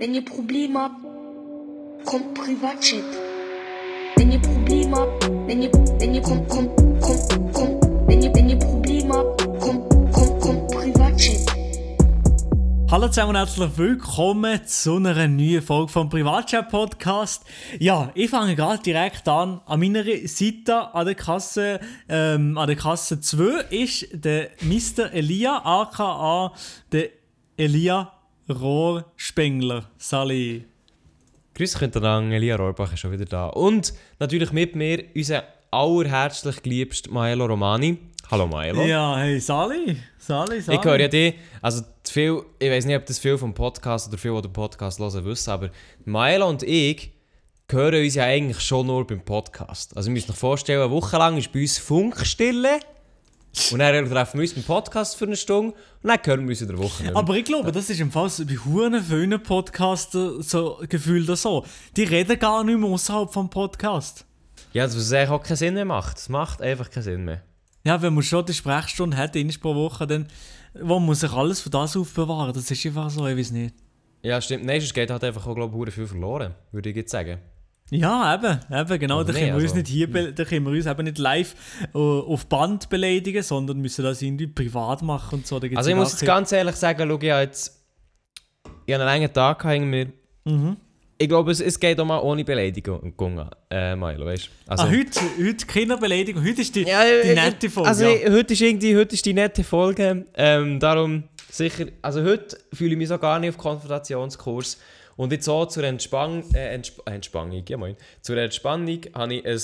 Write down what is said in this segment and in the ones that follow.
Wenn ihr Probleme habt, kommt Privatchat. Wenn ihr Probleme habt, wenn ihr, wenn ihr, kommt, kommt, kommt, kommt, wenn ihr, wenn ihr Probleme habt, kommt, kommt, kommt Privatchat. Hallo zusammen und herzlich willkommen zu einer neuen Folge vom Privatchat Podcast. Ja, ich fange gerade direkt an. An meiner Seite an der Kasse, ähm, an der Kasse 2 ist der Mr. Elia, aka der Elia Rohrspengler. Sali. Grüß euch miteinander, Elia Rohrbach ist schon wieder da. Und natürlich mit mir unser allerherzlich geliebster Maelo Romani. Hallo Maelo. Ja, hey Sali. Sali, Sali. Ich höre ja dich, also viel, ich weiß nicht, ob das viel vom Podcast oder viel, die den Podcast hören, wissen, aber Maelo und ich hören uns ja eigentlich schon nur beim Podcast. Also ihr müsst euch vorstellen, eine Woche lang ist bei uns Funkstille und dann treffen wir uns beim Podcast für eine Stunde und dann hören wir uns in der Woche nicht. Aber ich glaube, das ist im Fall so bei Huren vielen Podcaster so gefühlt so. Die reden gar nicht mehr außerhalb vom Podcast. Ja, das was eigentlich auch keinen Sinn mehr macht. Das macht einfach keinen Sinn mehr. Ja, wenn man schon die Sprechstunde hat, einmal pro Woche, dann wo man sich alles für das aufbewahren. Das ist einfach so, ich weiß nicht. Ja, stimmt. Nein, es geht halt einfach auch, glaube ich, viel verloren, würde ich jetzt sagen. Ja, eben, eben genau. Da können, wir nicht, uns also- nicht hier, be- da können wir uns eben nicht live äh, auf Band beleidigen, sondern müssen das irgendwie privat machen und so. Also ich muss jetzt ganz ehrlich sagen, schau, ich habe jetzt ich habe einen langen Tag irgendwie. Mhm. Ich glaube, es, es geht auch mal ohne Beleidigung, äh, Milo, weißt? Also, Ah, heute, heute keine Beleidigung. Heute ist die, Ja, die äh, nette Folge. Also ja. heute ist irgendwie, heute ist die nette Folge, ähm, darum sicher, also heute fühle ich mich so gar nicht auf Konfrontationskurs und jetzt so zur Entspannung, äh, Entsp äh, Entspannung, ja moin, zur Entspannung habe ich ein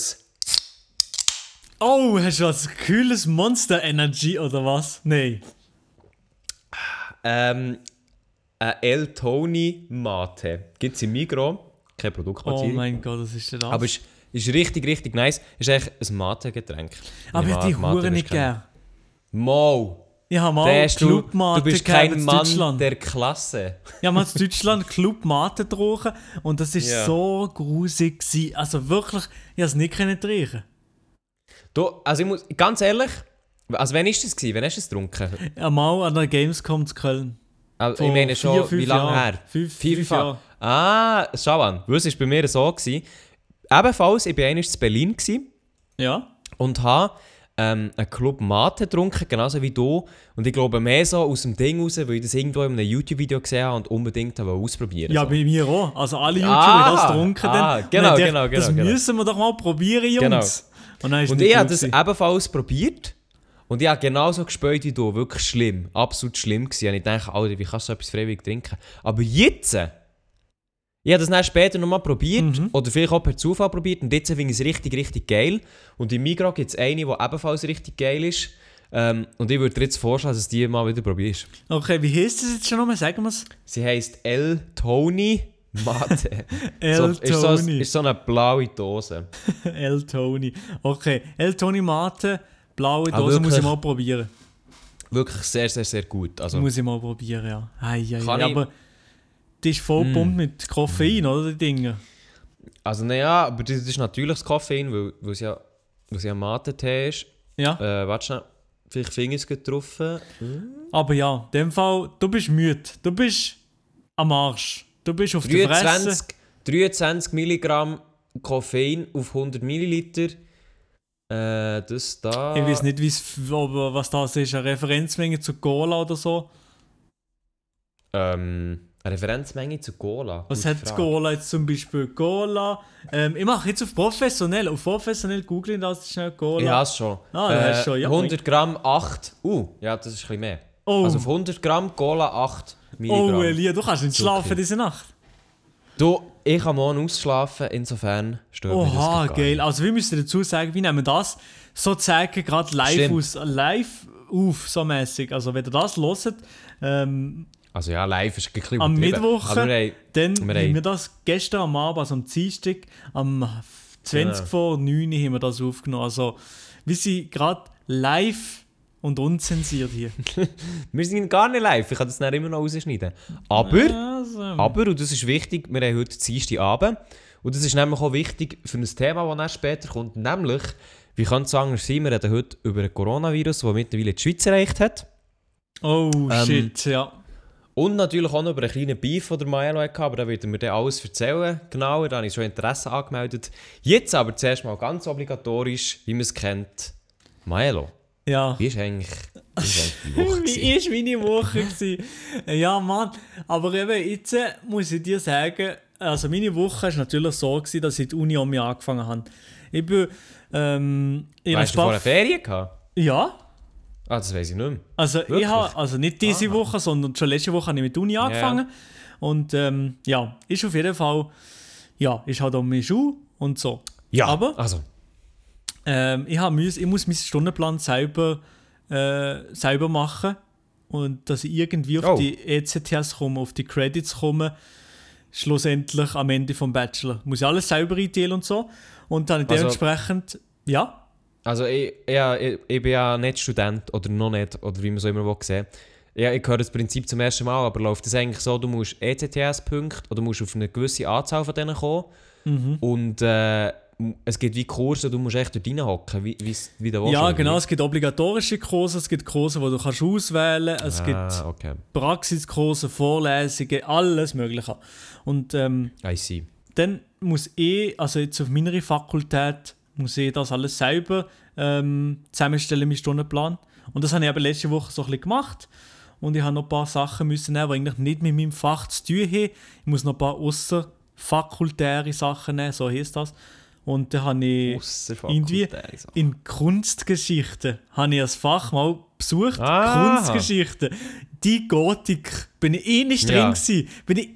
Oh, hast du was kühles Monster Energy oder was? Nein. Ähm, ein El Toni Mate. Gibt es im Migros. Keine Oh Produktplatzierung. mein Gott, das ist ja das. aber es ist, ist richtig, richtig nice. Ist eigentlich ein Mate-Getränk. Aber ich die Mate Hure nicht gern. Mo! Ich habe mal hast du, bist kein in Mann Deutschland. der Klasse. Ich habe mal in Deutschland Club Mate getrunken und das war Ja. so grusig. Gewesen. Also wirklich, ich habe es nicht können trinken. Du, also ich muss, ganz ehrlich, also wann ist das gewesen? Wann hast du es getrunken? Einmal an der Gamescom zu Köln. Also, Vor ich meine schon, vier, wie lange Jahren. her? Fünf- vier, fünf Jahre. Ah, schau an. Das war bei mir so. Gewesen. Ebenfalls, ich war einmal in Berlin gewesen Ja. und habe ähm, einen Club Mate getrunken, genauso wie du. Und ich glaube mehr so aus dem Ding raus, weil ich das irgendwo in einem YouTube-Video gesehen habe und unbedingt habe ausprobieren Ja, so. bei mir auch. Also alle YouTuber Ah, das getrunken. ah, dann. genau, genau, dachte, Das genau, genau. müssen wir doch mal probieren, Jungs. Genau. Und, dann Und ich habe das ebenfalls probiert. Und ich habe genauso gespürt wie du. Wirklich schlimm. Absolut schlimm gewesen. Und ich denke, Alter, wie kannst du so etwas freiwillig trinken? Aber jetzt... Ich habe das dann später nochmal probiert. Mhm. Oder vielleicht auch per Zufall probiert. Und jetzt finde ich es richtig, richtig geil. Und im Migros gibt es eine, die ebenfalls richtig geil ist. Ähm, und ich würde dir jetzt vorschlagen, dass du die mal wieder probierst. Okay, wie heißt das jetzt schon nochmal? Sagen wir es. Sie heisst El Tony Mate. El so, ist, so, Tony. ist so eine blaue Dose. El Tony. Okay, El Tony Mate, blaue Ah, Dose, muss ich wirklich? mal probieren. Wirklich sehr, sehr, sehr gut. Also, Muss ich mal probieren, ja. Ei, ei, Kann ei, ich- aber die ist voll Mm. mit Koffein, oder die Dinge? Also naja, aber das, ist natürlich das Koffein, weil, weil es ja, weil es ja Mate-Tee ist. Ja. Äh, warte schnell, vielleicht Finger getroffen. Aber ja, in dem Fall, du bist müde. Du bist am Arsch. Du bist auf der Fresse. 23, 23 Milligramm Koffein auf 100 Milliliter. Äh, das da... Ich weiß nicht, was das ist. Eine Referenzmenge zu Cola oder so. Ähm, Referenzmenge zu Cola. Was hat Frage. Cola jetzt zum Beispiel? Cola. Ähm, ich mache jetzt auf professionell. Auf professionell googeln das schnell Cola. Habe es schon. Ah, du hast schon, ja. 100 Gramm 8. Uh, ja, das ist ein bisschen mehr. Oh. Also auf 100 Gramm Cola 8 Milligramm. oh, Elia, du kannst nicht schlafen diese Nacht. Du, ich kann morgen ausschlafen, insofern stört mich das Oha, geil. nicht. Also wir müssen dazu sagen, wir nehmen das sozusagen gerade live Stimmt. aus, live auf, so mäßig. Also wenn ihr das hört, ähm, Also ja, live ist ein bisschen am. Mittwoch, Aber wir haben, dann wir haben wir das gestern am Abend, also am Dienstag, am 20 Genau. vor 9 Uhr haben wir das aufgenommen. Also wir sind gerade live und unzensiert hier. wir sind gar nicht live, ich kann das dann immer noch rausschneiden. Aber, Also, aber, und das ist wichtig, wir haben heute Dienstag Abend. Und das ist nämlich auch wichtig für ein Thema, das dann später kommt. Nämlich, wie kann es anders sein, wir reden heute über ein Coronavirus, das mittlerweile die Schweiz erreicht hat. oh ähm, shit, ja. Und natürlich auch noch über einen kleinen Beef, den der Maelo hatte, aber da wird er mir dann alles erzählen, genauer, da habe ich schon Interesse angemeldet. Jetzt aber zuerst mal ganz obligatorisch, wie man es kennt, Maelo, Ja. wie ist eigentlich, wie ist eigentlich die Woche? Wie ist meine Woche? gewesen? ja, Mann. Aber eben, jetzt äh, muss ich dir sagen, also meine Woche war natürlich so, gewesen, dass ich die Uni um mich angefangen habe. Ich bin, ähm, Hast du vorher Ferien gehabt? Ja. Ah, das weiß ich nicht mehr. Also ich habe, also nicht diese Woche, sondern schon letzte Woche habe ich mit der Uni angefangen. Und ähm, ja, ist auf jeden Fall, ja, ist halt auch meine Schule und so. Ja, Aber also, ähm, ich, hab ich muss meinen Stundenplan selber, äh, selber machen. Und dass ich irgendwie auf Oh. die ECTS komme, auf die Credits komme, schlussendlich am Ende vom Bachelor. Muss ich alles selber einteilen und so. Und dann Also- dementsprechend, ja, also ich, ja, ich, ich bin ja nicht Student oder noch nicht, oder wie man so immer sehen ja, ich höre das Prinzip zum ersten Mal, aber läuft das eigentlich so, du musst ECTS-Punkte oder du musst auf eine gewisse Anzahl von denen kommen Mhm. und äh, es gibt wie Kurse, du musst echt dort reinhocken, wie, wie du willst, ja, genau. wie? Es gibt obligatorische Kurse, es gibt Kurse, die du kannst auswählen kannst, es gibt Ah, okay. Praxiskurse, Vorlesungen, alles Mögliche. Und ähm, I see. dann muss ich, also jetzt auf meiner Fakultät, muss ich das alles selber ähm, zusammenstellen, meinen Stundenplan. Und das habe ich eben letzte Woche so ein bisschen gemacht. Und ich habe noch ein paar Sachen müssen nehmen, die eigentlich nicht mit meinem Fach zu tun haben. Ich muss noch ein paar außerfakultäre Sachen nehmen, so heisst das. Und dann habe ich irgendwie in Kunstgeschichte habe ich als Fach mal besucht. Ah. Kunstgeschichte. Die Gotik. Bin ich eh nicht drin Ja. gewesen. Bin ich,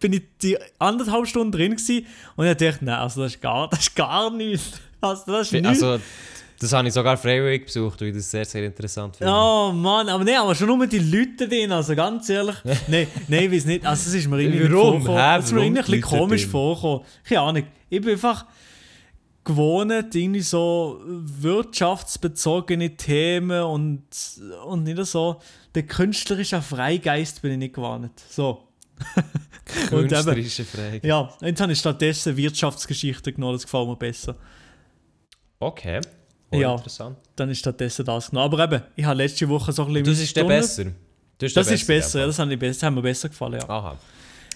bin ich die anderthalb Stunden drin gewesen. Und ich dachte, nein, also das ist gar, das ist gar nichts. Also das ist nichts. Also, das habe ich sogar freiwillig besucht, weil ich das sehr, sehr interessant finde. Oh Mann, aber nein, aber schon nur die Leute drin, also ganz ehrlich. nein, nein, ich weiß nicht. Also es ist mir irgendwie Warum? vorgekommen. Es ist mir warum irgendwie ein bisschen komisch drin? vorgekommen. Keine Ahnung. Ich bin einfach gewohnt, irgendwie so wirtschaftsbezogene Themen und, und nicht so der künstlerische Freigeist bin ich nicht gewohnt. So. Künstlerische Frage. ja, jetzt habe ich stattdessen Wirtschaftsgeschichte genommen, das gefällt mir besser. Okay. Oh, Ja. Interessant. Dann ist stattdessen das genommen. Aber eben, ich habe letzte Woche so ein bisschen... Das ist der besser. Das ist, Das ist besser, ja, das haben, besser, haben mir besser gefallen, ja. Aha.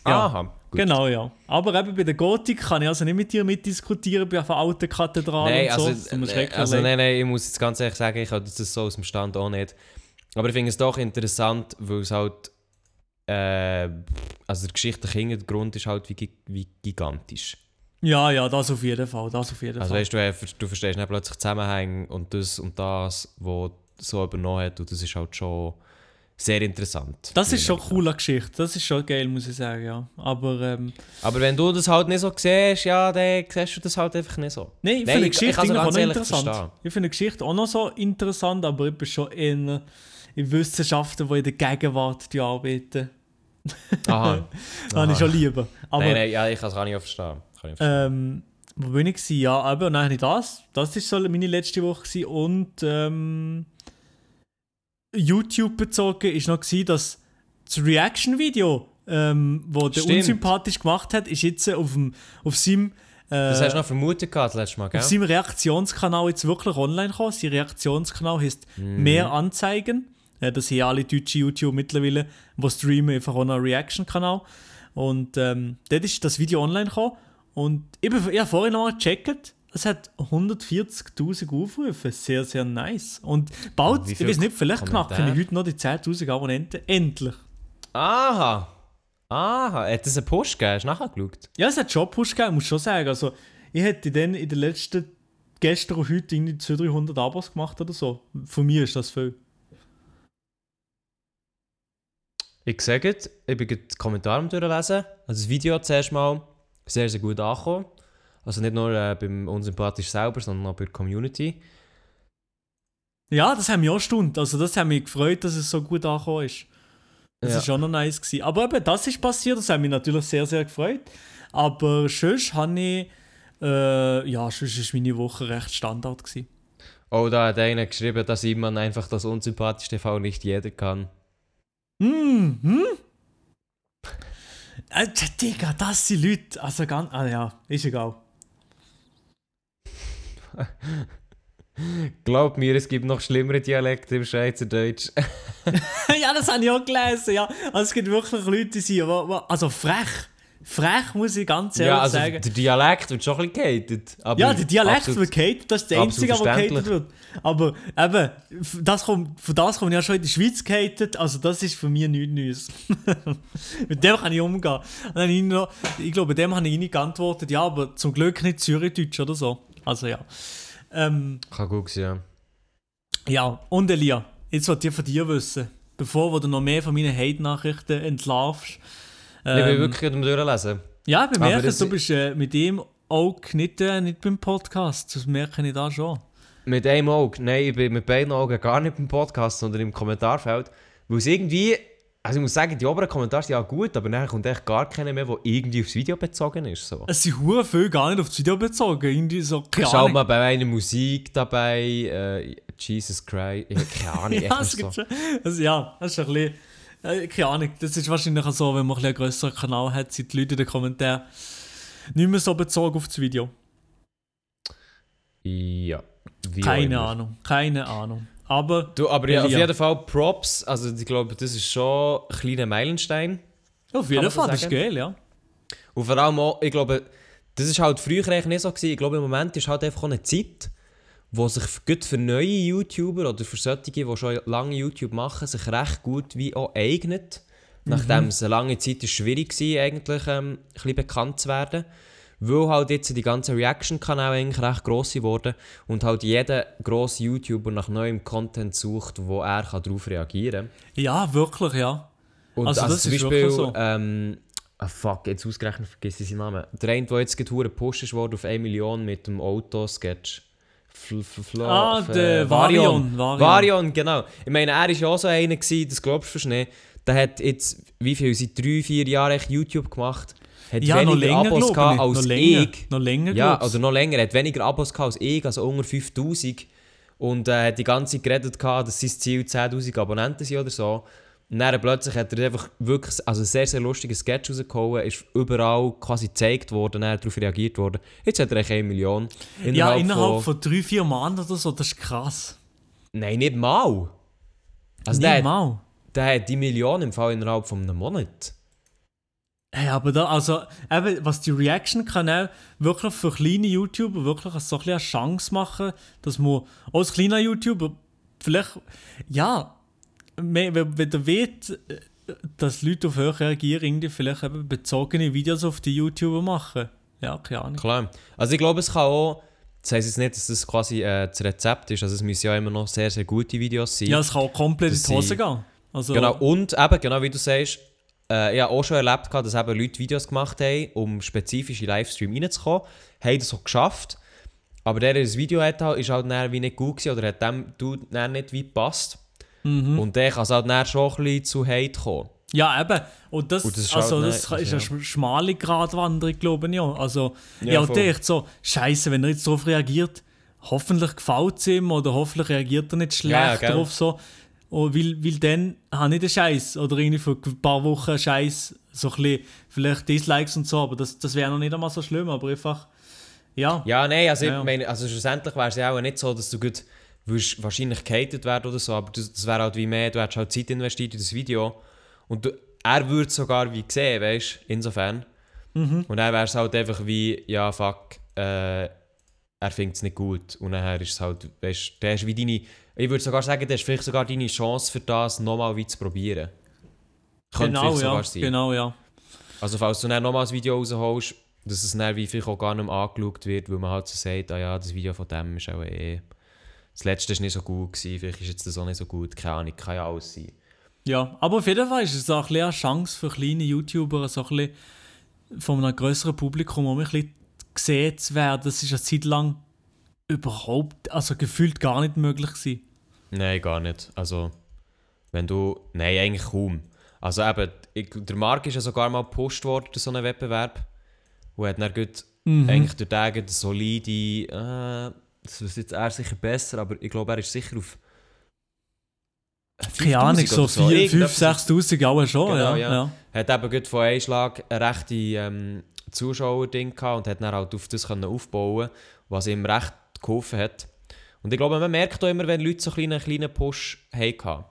Ja. Aha. Gut. Genau, ja. Aber eben bei der Gotik kann ich also nicht mit dir mitdiskutieren, bei einer alten Kathedrale Nein, und so. also, mir äh, also nein, nein, ich muss jetzt ganz ehrlich sagen, ich habe das so aus dem Stand auch nicht. Aber ich finde es doch interessant, weil es halt. Äh, also der geschichtliche Hintergrund ist halt wie, wie gigantisch. Ja, ja, das auf jeden Fall, das auf jeden Also Fall. weißt du, du verstehst nicht plötzlich Zusammenhänge und das und das, was so übernommen hat und das ist halt schon sehr interessant. Das ist schon eine coole Geschichte, das ist schon geil, muss ich sagen, ja. Aber, ähm, Aber wenn du das halt nicht so siehst, ja, dann siehst du das halt einfach nicht so. nein, ich finde die ich- ich Geschichte kann's eigentlich auch noch interessant. verstehen. Ich finde die Geschichte auch noch so interessant, aber ich bin schon eher in Wissenschaften, die in der Gegenwart die arbeiten. Aha. Das habe ich schon lieber. Aber, nein, nein, ja, ich kann es gar nicht verstehen. Kann ich verstehen. Ähm, wo bin ich gewesen? Ja, aber nein, nicht das. Das ist so meine letzte Woche gewesen. und ähm, YouTube bezogen ist noch gewesen, dass das Reaction-Video, ähm, wo der Stimmt. unsympathisch gemacht hat, ist jetzt auf, dem, auf seinem äh, das hast du noch vermutet gehabt, das letzte Mal, gell? auf seinem Reaktionskanal jetzt wirklich online gekommen. Sein Reaktionskanal heißt Mhm. Mehr Anzeigen. Das haben alle deutsche YouTube mittlerweile, die streamen einfach auch einen Reaction-Kanal. Und ähm, dort ist das Video online gekommen. Und ich, bin, ich habe vorhin noch mal gecheckt, es hat 140.000 Aufrufe. Sehr, sehr nice. Und bald, ich weiß nicht, vielleicht knacken ich heute noch die 10.000 Abonnenten. Endlich. Aha. Aha. Hat es einen Post gegeben? Hast du nachgeschaut? Ja, es hat schon Push gegeben, muss schon sagen. Also, ich hätte dann in den letzten, gestern und heute irgendwie 200, 300 Abos gemacht oder so. Von mir ist das viel. Ich sage es, ich bin die Kommentare durchlesen. Also das Video hat zuerst mal sehr, sehr gut angekommen. Also nicht nur äh, beim Unsympathisch selber, sondern auch bei der Community. Ja, das hat mich auch erstaunt. Also, das hat mich gefreut, dass es so gut angekommen ist. Das Ja. ist schon noch nice gewesen. Aber eben, das ist passiert, das hat mich natürlich sehr, sehr gefreut. Aber sonst habe ich, äh, ja, sonst ist meine Woche recht Standard gewesen. Oh, da hat einer geschrieben, dass man einfach das Unsympathisch TV nicht jeder kann. Hm, hm? Äh, Digga, das sind Leute. Also ganz, ah ja, ist egal. Glaub mir, es gibt noch schlimmere Dialekte im Schweizerdeutsch. ja, das habe ich auch gelesen, ja. Also es gibt wirklich Leute, die sind, also frech. Frech, muss ich ganz ehrlich ja, also sagen. der Dialekt wird schon ein bisschen gehatet. Ja, der Dialekt absolut- wird gehatet, das ist das absolut Einzige, was gehatet wird. Aber eben, das kommt, von das kommt ja schon in der Schweiz gehatet, also das ist für mich nichts Neues. mit dem kann ich umgehen. Ich, noch, ich glaube, dem habe ich nicht geantwortet, ja, aber zum Glück nicht Zürichdeutsch oder so. Also ja. Ähm, Kann gut sein, ja. ja, und Elia, jetzt wollte ich von dir wissen, bevor du noch mehr von meinen Hate-Nachrichten entlarvst. Ich will Ähm, wirklich nicht durchlesen. ja, ich bemerke, du bist äh, mit ihm auch nicht, äh, nicht beim Podcast, das merke ich da schon. Mit einem Auge. Nein, ich bin mit beiden Augen gar nicht im Podcast, sondern im Kommentarfeld. Weil es irgendwie. Also ich muss sagen, die oberen Kommentare sind ja gut, aber dann kommt echt gar keiner mehr, der irgendwie aufs Video bezogen ist. So. Es sind hure viel gar nicht auf das Video bezogen. Irgendwie so, Schau mal bei einer Musik dabei, äh, Jesus Christ, ich hab keine Ahnung, echt ja, nicht es so. Also, ja, das ist ein bisschen. Äh, keine Ahnung. Das ist wahrscheinlich auch so, wenn man ein einen grösseren Kanal hat, sind die Leute in den Kommentaren nicht mehr so bezogen auf das Video. Ja. Keine. Ahnung. Keine Ahnung. Aber. Du, aber ja, auf jeden Fall Props, also ich glaube, das ist schon ein kleiner Meilenstein. Auf jeden Fall, das ist geil, ja. Und vor allem auch, ich glaube, das ist halt früher eigentlich nicht so gewesen. Ich glaube, im Moment ist halt einfach auch eine Zeit, wo sich gut für neue YouTuber oder für solche, die schon lange YouTube machen, sich recht gut wie auch eignet. Nachdem es eine lange Zeit schwierig war, eigentlich ähm, ein bisschen bekannt zu werden. Weil halt jetzt die ganzen Reaction-Kanäle eigentlich recht gross geworden und halt jeder grosse YouTuber nach neuem Content sucht, wo er kann darauf reagieren kann. Ja, wirklich, ja. Und Also also, das zum ist Beispiel, so. ähm, ah fuck, jetzt ausgerechnet vergesse ich seinen Namen. Der eine, der jetzt gerade gepusht wurde auf 1 Million mit dem Auto-Sketch. Ah, f- der äh, Varion, Varion. Genau. Ich meine, er war ja auch so einer, gewesen, das glaubst du fast nicht. Der hat jetzt, wie viel, seit drei, vier Jahren echt YouTube gemacht. Hat Ja, weniger länger, Abos gehabt als Noch länger, ich. noch länger, Ja, oder noch länger. Er hat weniger Abos gehabt als ich, also unter 5000. Und äh, hat die ganze Zeit geredet, gehabt, dass sein Ziel 10.000 Abonnenten sind oder so. Und dann plötzlich hat er einfach wirklich also ein sehr, sehr lustiges Sketch rausgehauen, ist überall quasi gezeigt worden, dann darauf reagiert worden. Jetzt hat er echt 1 Million. ja, innerhalb von drei, vier Monaten oder so, das ist krass. Nein, nicht mal. Also Nicht der, mal. der hat die Million im Fall innerhalb von einem Monat. Hey, aber da, also, eben, was die Reaction-Kanäle wirklich für kleine YouTuber wirklich so ein eine Chance machen, dass man als kleiner YouTuber vielleicht, ja, mehr- wenn, der weht, äh, dass Leute auf euch reagieren, irgendwie vielleicht eben bezogene Videos auf die YouTuber machen. Ja, keine Ahnung. Klar. Also ich glaube, es kann auch, das heisst jetzt nicht, dass das quasi äh, das Rezept ist, also es müssen ja immer noch sehr, sehr gute Videos sein. Ja, es kann auch komplett in die Hose gehen. Also, Genau, und eben, genau wie du sagst, äh, ich habe auch schon erlebt, gehabt, dass eben Leute Videos gemacht haben, um spezifisch in Livestream reinzukommen, haben das auch geschafft, aber der, der das Video hat, ist halt wie nicht gut gewesen oder hat dem dann nicht wie gepasst. Mhm. Und der kann es halt dann schon ein bisschen zu Hate kommen. Ja, eben. Und das, Und das ist also, halt das nein, ist eine sch- schmale Gratwanderung, glaube ich. Ja. Also, Ja, voll. echt so, Scheiße, wenn er jetzt darauf reagiert, hoffentlich gefällt es ihm oder hoffentlich reagiert er nicht schlecht Ja, darauf. So. Und weil, weil dann habe ich den Scheiß oder irgendwie für ein paar Wochen Scheiß, so ein bisschen, vielleicht Dislikes und so, aber das, das wäre noch nicht einmal so schlimm, aber einfach, ja. Ja, nein, also Ja, ich meine, also schlussendlich wäre es ja auch nicht so, dass du gut würdest wahrscheinlich gehatet werden oder so, aber das, das wäre halt wie mehr, du hättest halt Zeit investiert in das Video und du, er würde es sogar wie sehen, weißt du, insofern. Mhm. Und dann wäre es halt einfach wie, ja fuck, äh, er findet es nicht gut und dann ist es halt, weißt du, der ist wie deine, ich würde sogar sagen, das ist vielleicht sogar deine Chance für das nochmal wie zu probieren. Könnte Genau, ja. sein. Genau, ja. Also falls du dann nochmal ein Video rausholst, dass es dann wie vielleicht auch gar nicht mehr angeschaut wird, weil man halt so sagt, ah ja, das Video von dem ist auch eh... Das letzte war nicht so gut, gewesen, vielleicht ist jetzt das auch nicht so gut, keine Ahnung, kann ja alles sein. Ja, aber auf jeden Fall ist es auch ein eine Chance für kleine YouTuber, so ein bisschen von einem größeren Publikum, um ein bisschen gesehen zu werden. Das ist eine Zeit lang überhaupt, also gefühlt gar nicht möglich gewesen. Nein, gar nicht. Also, wenn du... Nein, eigentlich kaum. Also eben, ich, der Marc ist ja sogar mal gepusht worden, so einen Wettbewerb. Und hat dann gut, Mhm. eigentlich durch den eine solide... Äh, das ist jetzt er sicher besser, aber ich glaube, er ist sicher auf... Keine Ahnung, 5000 so oder 4, 5, Irgendetwas 6'000 auch schon, Genau, ja. ja. ja. hat eben gut von einem Schlag ein rechte ähm, Zuschauerding gehabt und hat dann halt auf das können aufbauen was ihm recht geholfen hat. Und ich glaube, man merkt auch immer, wenn Leute so einen kleinen, kleinen Push hatten.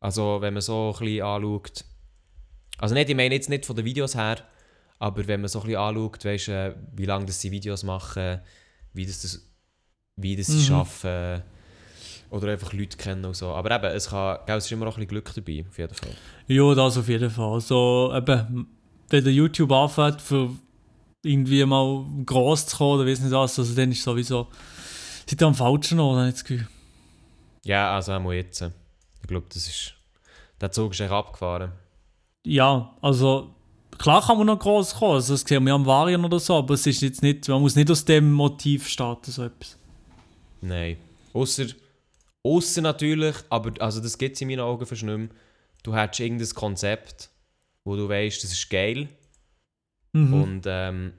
Also wenn man so ein bisschen anschaut. Also nicht, ich meine jetzt nicht von den Videos her, aber wenn man so ein bisschen anschaut, weißt, äh, wie lange das sie Videos machen, wie das, das, wie das sie Mhm. schaffen oder einfach Leute kennen und so. Aber eben, es, kann, gell, es ist immer auch ein bisschen Glück dabei, auf jeden Fall. Ja, das auf jeden Fall. Also, eben, wenn der YouTube anfängt, für irgendwie mal gross zu kommen oder weiss nicht was, also dann ist sowieso. Ihr am falschen Ort, habe ich das Gefühl. Ja, also auch mal jetzt. Ich glaube, das ist... Der Zug ist echt abgefahren. Ja, also, klar kann man noch gross kommen, also das sehen wir am Varian oder so, aber es ist jetzt nicht, man muss nicht aus dem Motiv starten, so etwas. Nein. Ausser, ausser natürlich, aber also das gibt es in meinen Augen fast nicht mehr. Du hättest irgendein Konzept, wo du weißt, das ist geil Mhm. und ähm,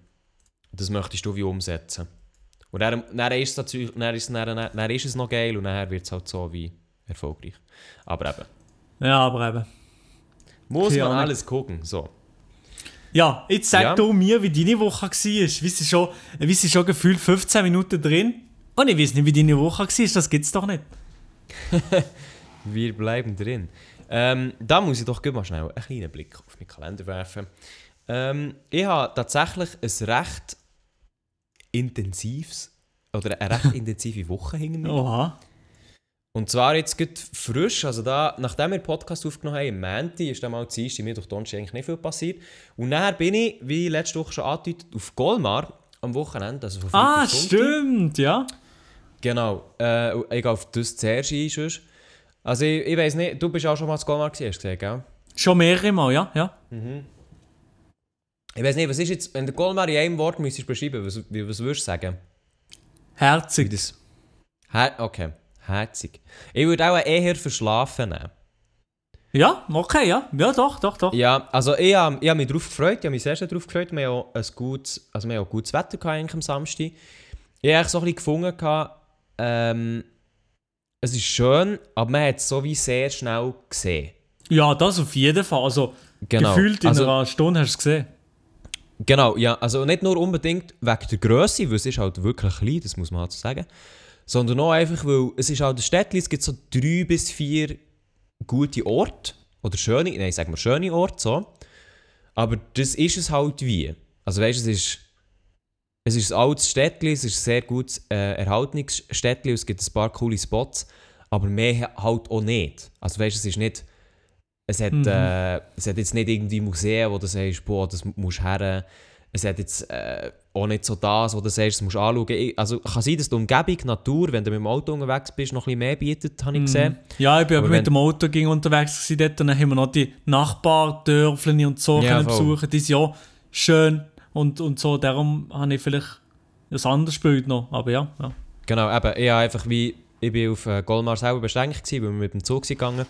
das möchtest du wie umsetzen. Und dann, dann, ist es dazu, dann, ist, dann, dann, ist es noch geil und dann wird es halt so wie erfolgreich. Aber eben, Ja, aber eben. muss Keine man Ahnung. alles gucken. So. Ja, jetzt sag Ja. du mir, wie deine Woche war. Wir sind schon, wir sind schon gefühlt 15 Minuten drin. Und ich weiß nicht, wie deine Woche war. Das gibt's doch nicht. Wir bleiben drin. Ähm, da muss ich doch mal schnell einen kleinen Blick auf meinen Kalender werfen. Ähm, ich habe tatsächlich ein recht intensives oder eine recht intensive Woche hinter mir. Oha. Und zwar jetzt gerade frisch, also da, nachdem wir den Podcast aufgenommen haben, im Mänti, ist dann mal Dienstag, Mittwoch, Donnerstag eigentlich nicht viel passiert. Und nachher bin ich, wie letzte Woche schon angedeutet, auf Golmar am Wochenende, also von Ah, stimmt, ja. Genau, äh, ich gehe auf das zuerst ein. sonst. Also ich, ich weiss nicht, du bist auch schon mal zu Golmar gewesen, hast du gesehen, gell? Schon mehrere Mal, ja. ja. Ich weiß nicht, was ist jetzt, wenn der Golmar in einem Wort müsstest beschreiben, was, was würdest du sagen? Herzig. das? Her okay, herzig. Ich würde auch eher verschlafen nehmen. Ja, okay, ja. Ja, doch, doch, doch. Ja, also ich habe ich hab mich darauf gefreut, ich habe mich sehr, darauf gefreut. Wir haben auch ein gutes, also wir haben auch gutes Wetter gehabt eigentlich am Samstag. Ich habe eigentlich so ein bisschen gefunden, gehabt, ähm, es ist schön, aber man hat es so wie sehr schnell gesehen. Ja, das auf jeden Fall. Also, gefühlt in also, einer Stunde hast du es gesehen. Genau, ja. Also nicht nur unbedingt wegen der Größe, weil es ist halt wirklich klein, das muss man halt so sagen. Sondern auch einfach, weil es ist halt ein Städtchen, es gibt so drei bis vier gute Orte. Oder schöne, nein, sagen wir schöne Orte, so. Aber das ist es halt wie. Also weißt du, es ist, es ist ein altes Städtchen, es ist ein sehr gutes äh, erhaltenes Städtchen, es gibt ein paar coole Spots, aber mehr halt auch nicht. Also weißt du, es ist nicht... Es hat, Mhm. äh, es hat jetzt nicht irgendwie Museen, wo du sagst, boah, das musst du her. Es hat jetzt äh, auch nicht so das, wo du sagst, das musst du anschauen. Also kann sein, dass die Umgebung, die Natur, wenn du mit dem Auto unterwegs bist, noch ein bisschen mehr bietet, habe ich gesehen. Ja, ich bin aber Aber mit dem Auto ging unterwegs gewesen dort dann haben wir noch die Nachbardörfchen und so Ja, können besuchen. Die sind ja schön und, und so. Darum habe ich vielleicht ein anderes Bild noch. Aber ja, ja. Genau, eben, ich habe einfach wie, ich bin auf äh, Golmar selber beschränkt gewesen, weil wir mit dem Zug sind gegangen.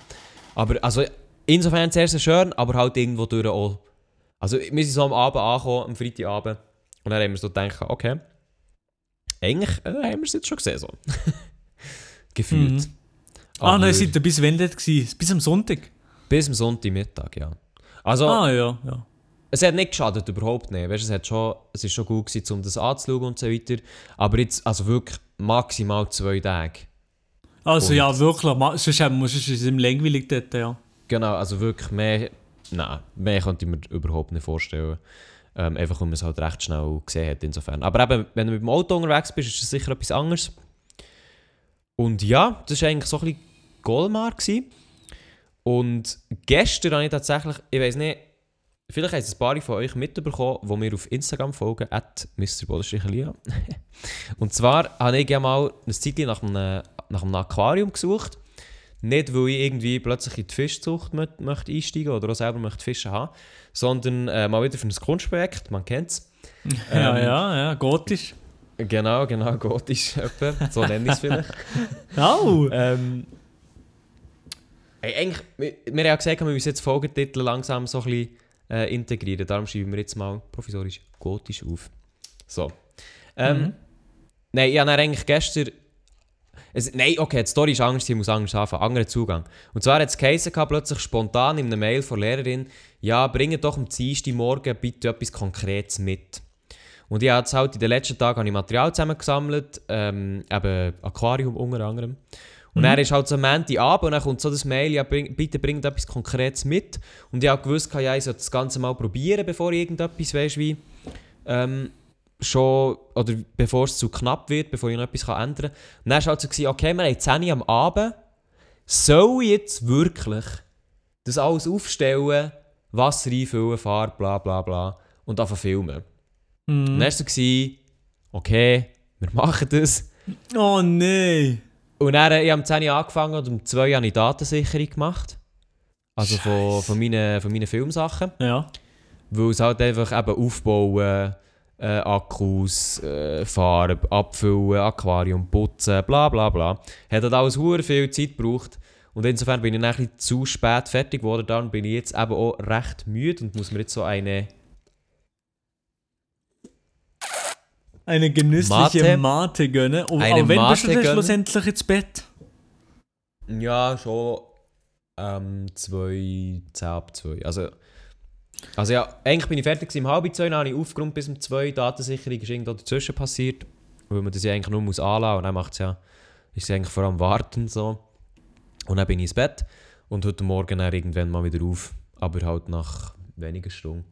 Aber also, insofern sehr, sehr schön, aber halt irgendwo durch auch. Also wir sind so am Abend angekommen, am Freitagabend. Und dann haben wir so gedacht, okay, eigentlich äh, haben wir es jetzt schon gesehen, so. Gefühlt. Mhm. Ah, nein, seid ihr bis wann dort gewesen? Bis am Sonntag? Bis am Sonntagmittag, ja. Also, Ah, ja, ja. Es hat nicht geschadet, überhaupt nicht. Weißt, es, hat schon, es ist schon gut gewesen, um das anzuschauen und so weiter. Aber jetzt, also wirklich maximal zwei Tage. Also Und- ja, wirklich. Sonst haben wir- es ihm langweilig dort, ja. Genau, also wirklich mehr, nein, mehr könnte ich mir überhaupt nicht vorstellen. Ähm, einfach, weil man es halt recht schnell gesehen hat insofern. Aber eben, wenn du mit dem Auto unterwegs bist, ist es sicher etwas anderes. Und ja, das war eigentlich so ein bisschen Golmar. Gewesen. Und gestern habe ich tatsächlich, ich weiß nicht, vielleicht haben es ein paar von euch mitbekommen, die mir auf Instagram folgen, at MrBodenstrichelia. Und zwar habe ich ja mal eine Zeit nach einem, nach einem Aquarium gesucht. Nicht, weil ich irgendwie plötzlich in die Fischzucht mö- möchte einsteigen oder auch selber möchte Fische haben, sondern äh, mal wieder für ein Kunstprojekt, man kennt es. Ja, Ähm, ja, ja, gotisch. Genau, genau, gotisch etwa, so nenne ich es vielleicht. Oh! ähm, ey, eigentlich, wir, wir haben ja gesagt, wir müssen jetzt Folgetitel langsam so ein bisschen äh, integrieren, darum schreiben wir jetzt mal provisorisch gotisch auf. So. Ähm, Mhm. Nein, ich habe eigentlich gestern... Es, nein, okay, die Story ist anders, ich muss anders anfangen, anderer Zugang. Und zwar hat es geheißen, plötzlich spontan in einer Mail von der Lehrerin, ja, bringe doch am morgen bitte etwas Konkretes mit. Und ich habe halt in den letzten Tagen habe ich Material zusammengesammelt, ähm, eben Aquarium unter anderem. Und Mhm. er ist halt so am Montagabend und dann kommt so das Mail, ja, bring, bitte bringt etwas Konkretes mit. Und ich habe gewusst, ja, ich sollte das Ganze mal probieren, bevor ich irgendetwas, weißt wie, ähm, schon, oder bevor es zu knapp wird, bevor ich noch etwas kann ändern kann. Und dann war halt so, gewesen, okay, wir haben 10 Uhr am Abend, soll ich jetzt wirklich das alles aufstellen, Wasser einfüllen, Farbe, bla bla bla, und anfangen filmen. Und Mhm. dann war es so, gewesen, okay, wir machen das. Oh nein. Und dann, ich habe um 10 Uhr angefangen und um 2 Uhr habe ich Datensicherung gemacht. Also von, von, meinen, von meinen Filmsachen. Ja. Weil es halt einfach eben aufbauen, äh, Akkus, äh, fahren, abfüllen, Aquarium putzen, bla bla bla. Hat halt alles hure viel Zeit gebraucht. Und insofern bin ich dann ein bisschen zu spät fertig geworden. Dann bin ich jetzt eben auch recht müde und muss mir jetzt so eine Eine genüssliche Mate. Mate, gönnen. Oh, Eine aber wann bist du Mate schlussendlich ins Bett? Ja, schon ähm, zwei, zehn ab zwei. Also, also ja, eigentlich bin ich fertig um halb zwei, dann habe ich aufgeräumt bis um zwei. Datensicherung ist irgendwo dazwischen passiert, weil man das ja eigentlich nur muss anlassen und dann macht es ja, ist eigentlich vor allem warten so. Und dann bin ich ins Bett und heute Morgen dann irgendwann mal wieder auf, aber halt nach wenigen Stunden.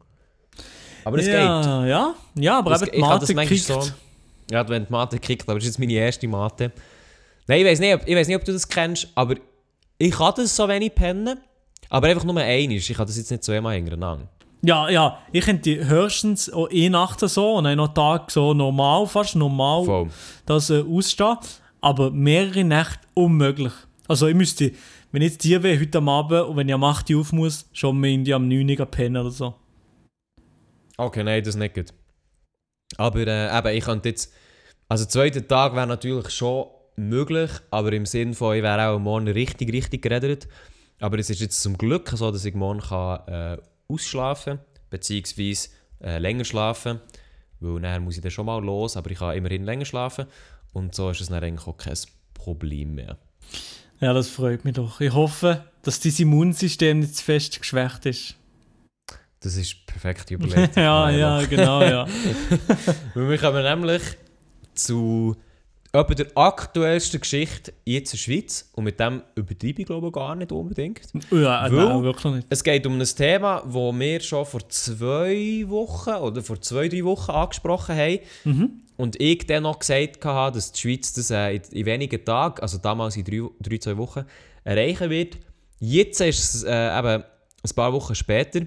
Aber es geht. ja, ja, ja, aber Das- eben die Mate kriegt. so. Ja, wenn die Mate kriegt, aber das ist jetzt meine erste Mate. Nein, ich weiß nicht, ob- ich weiß nicht, ob du das kennst, aber ich kann das so wenig pennen, aber einfach nur einmal. Ich kann das jetzt nicht zweimal hintereinander. Ja, ja, ich könnte höchstens auch eh Nacht so und noch Tag so normal, fast normal, Voll. das äh, ausstehen. Aber mehrere Nächte unmöglich. Also ich müsste, wenn ich jetzt dir wäre, heute am Abend und wenn ich am 8 Uhr auf muss, schon irgendwie am 9 Uhr pennen oder so. Okay, nein, das ist nicht gut. Aber äh, eben, ich könnte jetzt. Also, der zweite Tag wäre natürlich schon möglich, aber im Sinn von, ich wäre auch morgen richtig, richtig geredet. Aber es ist jetzt zum Glück so, dass ich morgen kann, äh, ausschlafen beziehungsweise äh, länger schlafen Weil dann muss ich dann schon mal los, aber ich kann immerhin länger schlafen. Und so ist es dann eigentlich auch kein Problem mehr. Ja, das freut mich doch. Ich hoffe, dass dein Immunsystem nicht zu fest geschwächt ist. Das ist perfekt überlegt. ja, ja, genau, ja. Weil wir kommen nämlich zu etwa der aktuellsten Geschichte jetzt in der Schweiz. Und mit dem übertreibe ich glaube ich gar nicht unbedingt. ja, Weil- nein, wirklich nicht. Es geht um ein Thema, das wir schon vor zwei Wochen oder vor zwei, drei Wochen angesprochen haben. Mhm. Und ich dann noch gesagt habe, dass die Schweiz das äh, in, in wenigen Tagen, also damals in drei, drei zwei Wochen, erreichen wird. Jetzt ist es äh, eben ein paar Wochen später.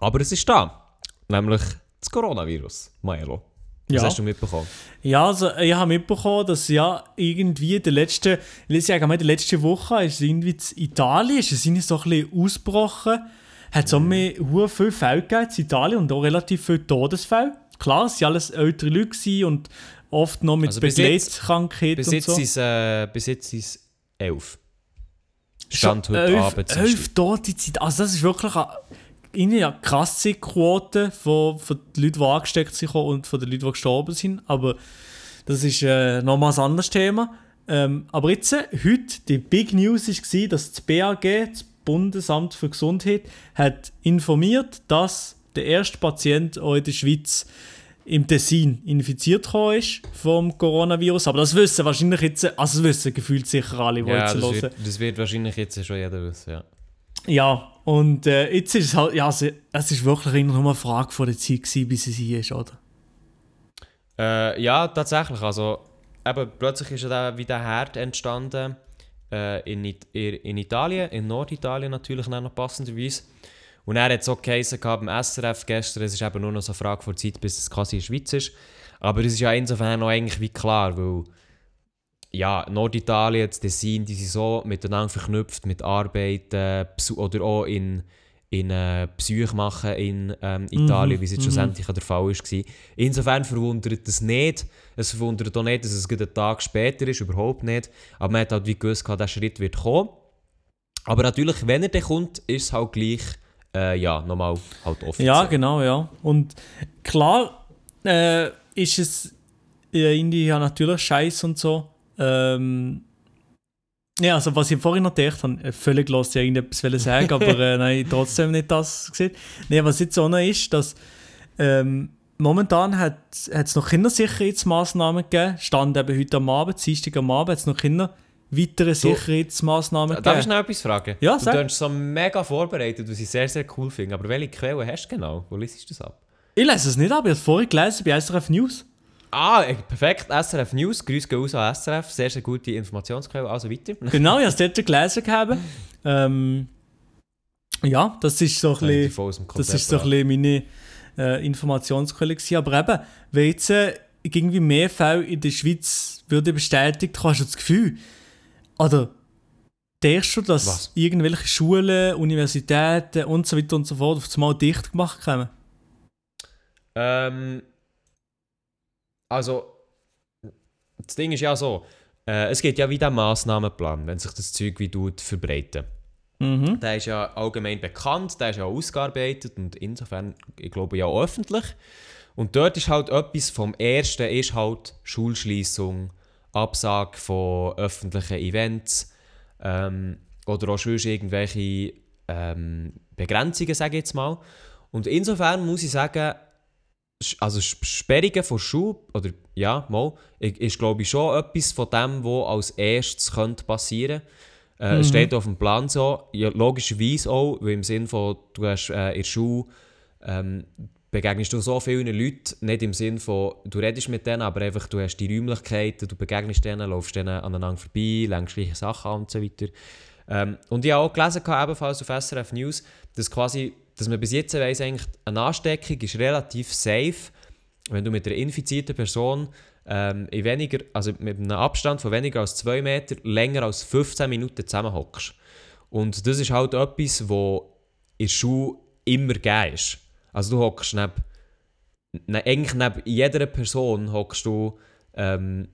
Aber es ist da. Nämlich das Coronavirus, Milo. Was Ja. hast du mitbekommen? Ja, also ich habe mitbekommen, dass ja irgendwie der letzte, ich sage mal, die letzte Woche ist irgendwie in Italien, ist es irgendwie so ein bisschen ausgebrochen. Hat es auch mehr hure viele Fälle gegeben in Italien und auch relativ viele Todesfälle. Klar, es waren alles ältere Leute und oft noch mit Also bis jetzt- und so. äh, bis jetzt sind es elf. Stand heute elf, Abend. in der elf Tote Zeit. Also das ist wirklich eine, irgendwie eine krasse Quote von, von den Leuten, die angesteckt sind und von den Leuten, die gestorben sind. Aber das ist äh, nochmals ein anderes Thema. Ähm, aber jetzt, äh, heute, die Big News war, dass das BAG, das Bundesamt für Gesundheit, hat informiert, dass der erste Patient auch in der Schweiz im Tessin infiziert ist vom Coronavirus. Aber das wissen wahrscheinlich jetzt, also das wissen gefühlt sicher alle, die Ja, jetzt das hören. wird, das wird wahrscheinlich jetzt schon jeder wissen, ja. Ja, und äh, jetzt ist es halt, ja, es ist wirklich immer nur eine Frage von der Zeit gewesen, bis es hier ist, oder? Äh, ja, tatsächlich. Also, eben, plötzlich ist ja da wie der Herd entstanden äh, in, It in Italien, in Norditalien natürlich noch passenderweise. Und er hat es auch geheißen beim SRF gestern, es ist eben nur noch so eine Frage vor Zeit, bis es quasi in der Schweiz ist. Aber es ist ja insofern noch eigentlich wie klar, weil ja, Norditalien, das Tessin, die sind so miteinander verknüpft mit Arbeiten Psy- oder auch in, in äh, Psych machen in ähm, Italien, Mhm, wie es jetzt mhm. schlussendlich der Fall war. Insofern verwundert es nicht. Es verwundert auch nicht, dass es einen Tag später ist, überhaupt nicht. Aber man hat halt wie gewusst, gehabt, der Schritt wird kommen. Aber natürlich, wenn er dann kommt, ist es halt gleich, äh, ja, normal halt offiziell. Ja, genau, ja. Und klar äh, ist es äh, irgendwie ja natürlich scheiße und so. Ähm, ja, also was ich vorhin noch gedacht habe, äh, völlig los, ich irgendetwas sagen, aber äh, nein, trotzdem nicht das gesehen. Nein, was jetzt auch noch ist, dass ähm, momentan hat es noch Kindersicherheitsmaßnahmen gegeben. Stand eben heute am Abend, Dienstag am Abend, hat es noch Kinder weitere Sicherheitsmaßnahmen Darf ich gegeben. noch etwas fragen? Ja, du sag. tust so mega vorbereitet, was ich sehr, sehr cool finde. Aber welche Quelle hast du genau? Wo liest du das ab? Ich lese es nicht ab, ich habe es vorhin gelesen bei SRF News. Ah, perfekt. SRF News. Grüße gehen raus an SRF. Sehr, sehr gute Informationsquelle. Also weiter. Genau, ich habe es dort gelesen gehabt. Ähm, ja, das ist so ein bisschen, aus das ist so ein bisschen meine äh, Informationsquelle gewesen. Aber eben, wenn jetzt äh, irgendwie mehr Fälle in der Schweiz würde bestätigt, hast du das Gefühl, oder denkst du, dass Was? irgendwelche Schulen, Universitäten und so weiter und so fort auf einmal dicht gemacht kommen? Ähm, also, das Ding ist ja so, äh, es geht ja wie der Massnahmenplan, wenn sich das Zeug wie tut verbreiten. Mhm. Der ist ja allgemein bekannt, der ist ja ausgearbeitet und insofern, ich glaube, ja auch öffentlich. Und dort ist halt etwas vom Ersten ist halt Schulschließung, Absage von öffentlichen Events ähm, oder auch sonst irgendwelche ähm, Begrenzungen, sage ich jetzt mal. Und insofern muss ich sagen, also Sperrungen von Schule, oder ja, mal, ist glaube ich schon etwas von dem, was als erstes könnte passieren. Äh, Es steht auf dem Plan so, ja, logischerweise auch, weil im Sinn von, du hast äh, in der Schule ähm, begegnest du so vielen Leuten, nicht im Sinn von, du redest mit denen, aber einfach, du hast die Räumlichkeiten, du begegnest denen, läufst denen aneinander vorbei, lenkst gleiche Sachen an und so weiter. Ähm, und ich habe auch gelesen, ebenfalls auf SRF News, dass quasi, dass man bis jetzt weiss, eigentlich, eine Ansteckung ist relativ safe, wenn du mit einer infizierten Person ähm, in weniger, also mit einem Abstand von weniger als 2 Meter länger als 15 Minuten zusammenhockst. Und das ist halt etwas, wo in der immer gegeben ist. Also du hockst neben, ne, eigentlich neben jeder Person hockst du ähm,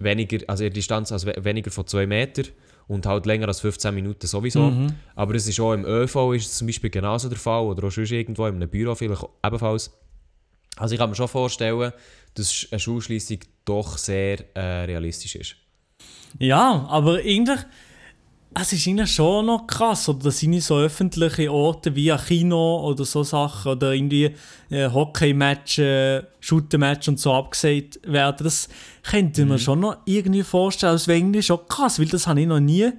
weniger, also in der Distanz als we weniger von 2 Meter und halt länger als 15 Minuten sowieso. Mhm. Aber es ist auch im ÖV ist es zum Beispiel genauso der Fall oder auch sonst irgendwo in einem Büro vielleicht ebenfalls. Also ich kann mir schon vorstellen, dass eine Schulschließung doch sehr äh, realistisch ist. Ja, aber irgendwie, es ist irgendwie schon noch krass, oder dass irgendwie so öffentliche Orte wie ein Kino oder so Sachen oder irgendwie äh, Hockey-Match, äh, Shooter-Match und so abgesagt werden. Das könnte man schon noch irgendwie vorstellen. Das wäre irgendwie schon krass, weil das habe ich noch nie,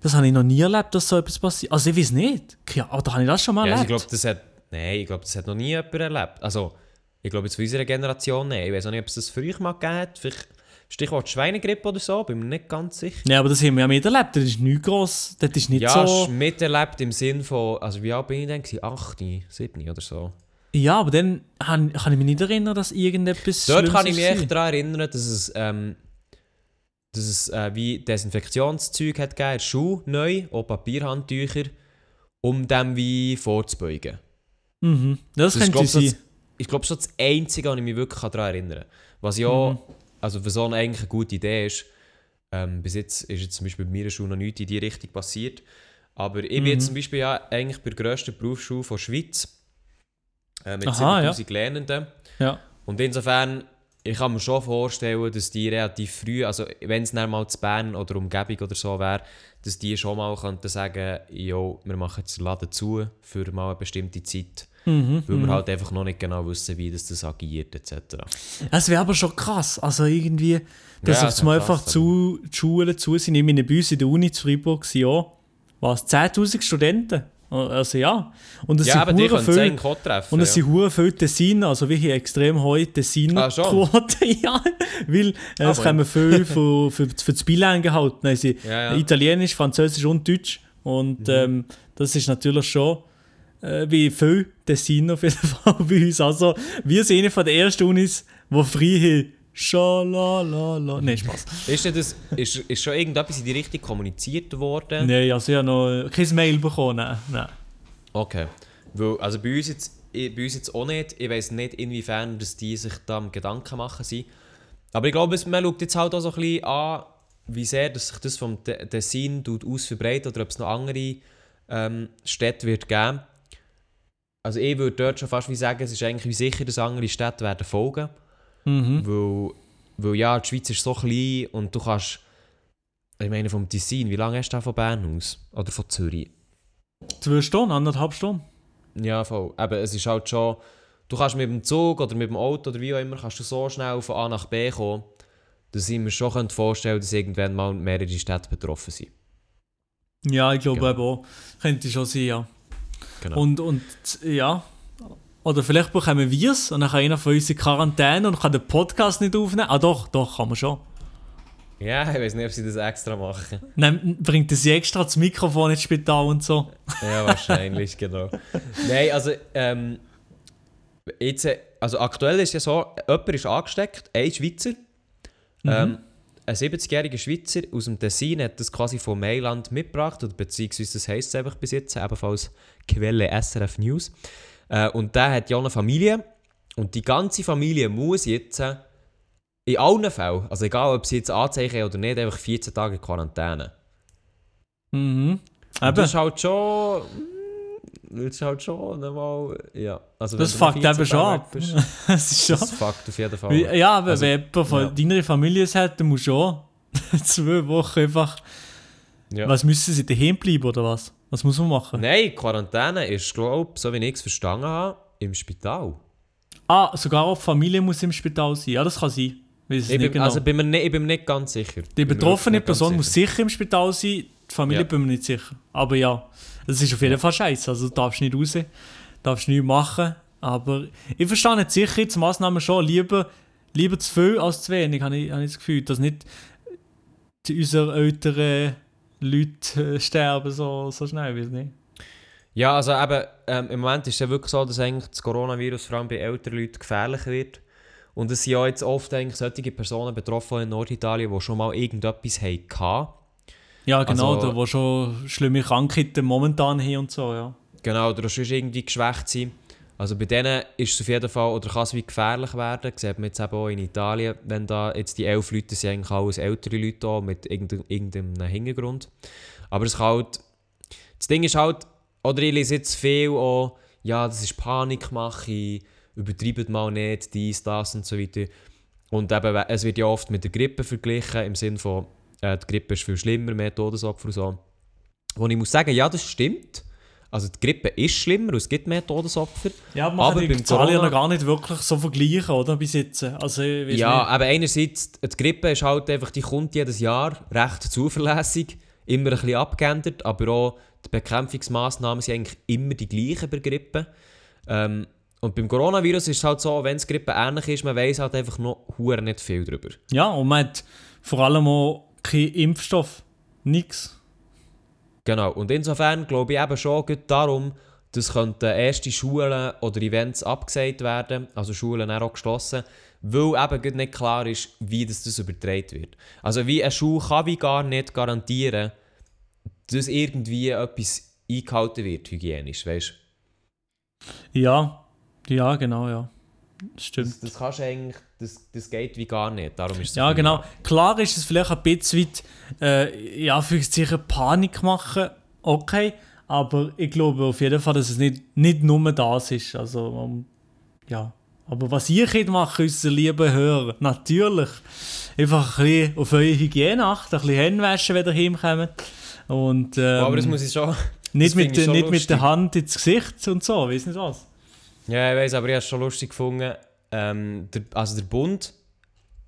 das habe ich noch nie erlebt, dass so etwas passiert. Also ich weiß nicht. Ja, oder habe ich das schon mal Ja, also ich erlebt? glaube, das hat. Nein, ich glaube, das hat noch nie jemand erlebt. Also, ich glaube, jetzt von unserer Generation, nein. Ich weiß auch nicht, ob es das für euch mal gegeben hat. Vielleicht Stichwort Schweinegrippe oder so, bin mir nicht ganz sicher. Ja, aber das haben wir ja miterlebt. Das ist nicht gross. Das ist nicht ja, so... miterlebt im Sinn von, also wie alt bin ich denn? gewesen? 8, 7 oder so. Ja, aber dann han- kann ich mich nicht erinnern, dass irgendetwas Dort Schlimmes kann ich mich echt daran erinnern, dass es, ähm, dass es äh, wie Desinfektionszeug hat gegeben, Schule, neu, auch Papierhandtücher, um dem wie vorzubeugen. Mhm. Das, Das könnte so sein. das, ich glaube, schon das Einzige, was ich mich wirklich daran erinnere. Was ja, Mhm. Also für so eine eigentlich eine gute Idee ist, ähm, bis jetzt ist jetzt zum Beispiel bei meiner Schule noch nichts in die Richtung passiert. Aber ich bin Mhm. jetzt zum Beispiel ja eigentlich bei der grössten Berufsschule der Schweiz. Äh, mit Aha, 7000 Lernenden. Ja. Und insofern, ich kann mir schon vorstellen, dass die relativ früh, also wenn es dann mal zu Bern oder Umgebung oder so wäre, dass die schon mal könnten sagen, jo, wir machen jetzt den Laden zu für mal eine bestimmte Zeit. Mhm. Weil wir halt einfach noch nicht genau wissen, wie das, das agiert etc. Es wäre aber schon krass. Also irgendwie, dass Ja, auf es einmal einfach zu, die Schulen zu sind. Ich meine, bei uns in der Uni zu Freiburg waren ja was, 10'000 Studenten. Also ja. Und es Ja, sind aber es viel, treffen. und es ja. sind viele Tessiner, also wir haben extrem hohe Ah, schon? Tessiner-Quoten. ja, weil äh, es Aber- kommen viel für, für, für das Bilang gehalten. Sie Ja, ja. Mhm. Italienisch, Französisch und Deutsch. Und ähm, das ist natürlich schon äh, wie viel Tessiner auf jeden Fall bei uns. Also wir sind eine von den ersten Unis, die frei haben. Schalalala. Nein, Spaß. Ist, das, ist, ist schon irgendetwas in die Richtung kommuniziert worden? Nein, also ich habe noch kein Mail bekommen. Nein. Nein. Okay. Weil, also bei uns, jetzt, bei uns jetzt auch nicht. Ich weiß nicht, inwiefern dass die sich da Gedanken machen sind. Aber ich glaube, es- man schaut jetzt halt auch so ein bisschen an, wie sehr dass sich das vom Tessin ausverbreitet oder ob es noch andere ähm, Städte wird geben. Also ich würde dort schon fast wie sagen, es ist eigentlich wie sicher, dass andere Städte werden folgen. Mhm. Weil, weil ja, die Schweiz ist so klein und du kannst, ich meine vom Tessin, wie lange hast du von Bern aus? Oder von Zürich? Zwei Stunden, anderthalb Stunden. Ja, voll. Eben, es ist halt schon, du kannst mit dem Zug oder mit dem Auto oder wie auch immer, kannst du so schnell von A nach B kommen, dass ich mir schon vorstellen dass irgendwann mal mehrere Städte betroffen sind. Ja, ich glaube Genau. eben auch. Könnte schon sein, ja. Genau. Und, und ja. Oder vielleicht bekommen wir es und dann kann einer von uns in Quarantäne und kann den Podcast nicht aufnehmen. Ah doch, doch, kann man schon. ja, ich weiß nicht, ob sie das extra machen. Dann bringt sie extra das Mikrofon ins Spital und so. Ja, wahrscheinlich, genau. Nein, also, ähm, jetzt, äh, also aktuell ist ja so, jemand ist angesteckt, ein Schweizer. Ähm, ein 70-jähriger Schweizer aus dem Tessin hat das quasi von Mailand mitgebracht, oder beziehungsweise das heisst es einfach bis jetzt, ebenfalls Quelle SRF News. Äh, und der hat ja eine Familie und die ganze Familie muss jetzt äh, in allen Fällen, also egal ob sie jetzt Anzeichen haben oder nicht, einfach 14 Tage Quarantäne. Mhm. Und. Das ist halt schon. Das ist halt schon einmal. Ja. Also, Das du fuckt eben 14 schon ab. bist, Das ist schon. Das fuckt auf jeden Fall. Ja, aber Also, wenn jemand von ja. deiner Familie es hat, dann musst du schon zwei Wochen einfach. Ja. Was müssen sie daheim bleiben oder was? Was muss man machen? Nein, Quarantäne ist, glaube ich, so wie ich es verstanden habe, im Spital. Ah, sogar auch die Familie muss im Spital sein. Ja, das kann sein. Ich bin, genau. Also bin mir nicht, ich bin mir nicht ganz sicher. die betroffene Person muss sicher im Spital sein, die Familie Ja. bin mir nicht sicher. Aber ja, es ist auf jeden Fall scheiße. Also du darfst nicht raus, darfst nichts machen. Aber ich verstehe nicht Sicherheitsmaßnahmen schon. Lieber, lieber zu viel als zu wenig, habe ich, habe ich das Gefühl. Dass nicht die, unsere älteren Leute äh, sterben so, so schnell, weiß nicht. Ja, also eben, ähm, im Moment ist es ja wirklich so, dass eigentlich das Coronavirus vor allem bei älteren Leuten gefährlicher wird. Und es sind ja jetzt oft eigentlich solche Personen betroffen in Norditalien, die schon mal irgendetwas hatten. Ja, genau, Also- da wo schon schlimme Krankheiten momentan haben und so, ja. Genau, oder sonst irgendwie geschwächt sein. Also bei denen ist es auf jeden Fall, oder kann es wie gefährlich werden. Das sieht man jetzt eben auch in Italien, wenn da jetzt die elf Leute sind eigentlich alles ältere Leute da mit irgendein- irgendeinem Hintergrund. Aber es kann halt, das Ding ist halt, oder ich lese jetzt viel auch, ja, das ist Panikmache, übertreibt mal nicht, dies, das und so weiter. Und eben, es wird ja oft mit der Grippe verglichen, im Sinne von, äh, die Grippe ist viel schlimmer, mehr Todesopfer und so. Wo ich muss sagen, ja, das stimmt. Also die Grippe ist schlimmer es gibt mehr Todesopfer. Ja, man Aber kann die Zahlen ja Corona- noch gar nicht wirklich so vergleichen, oder? Bis jetzt. Also, Ja, nicht. aber einerseits, die Grippe ist halt einfach, die kommt jedes Jahr recht zuverlässig, immer ein bisschen abgeändert, aber auch die Bekämpfungsmaßnahmen sind eigentlich immer die gleichen bei Grippe. Ähm, und beim Coronavirus ist es halt so, wenn es Grippe ähnlich ist, man weiß halt einfach noch nicht viel darüber. Ja, und man hat vor allem auch keinen Impfstoff. Nix. Genau, und insofern glaube ich eben schon gut darum, dass könnten erste Schulen oder Events abgesagt werden, also Schulen auch geschlossen, weil eben nicht klar ist, wie das, das übertragen wird. Also wie eine Schule kann wie gar nicht garantieren, dass irgendwie etwas eingehalten wird, hygienisch, weißt Ja, ja, genau, ja. Stimmt. Das, das kannst du eigentlich, das, das geht wie gar nicht, darum ist es Ja, genau. Klar ist es vielleicht ein bisschen weit, äh, ja, für sich Panik machen, okay. Aber ich glaube auf jeden Fall, dass es nicht, nicht nur das ist. Also, um, ja. Aber was ihr könnt machen, unsere lieben Hörer, natürlich einfach ein bisschen auf eure Hygiene achten, ein bisschen Hände waschen, wenn ihr heimkommt. Und ähm, Aber das muss ich schon... nicht, mit, schon nicht mit der Hand ins Gesicht und so, weiß nicht was. Ja, ich weiß, aber ich habe es schon lustig gefunden. Ähm, der, also der Bund,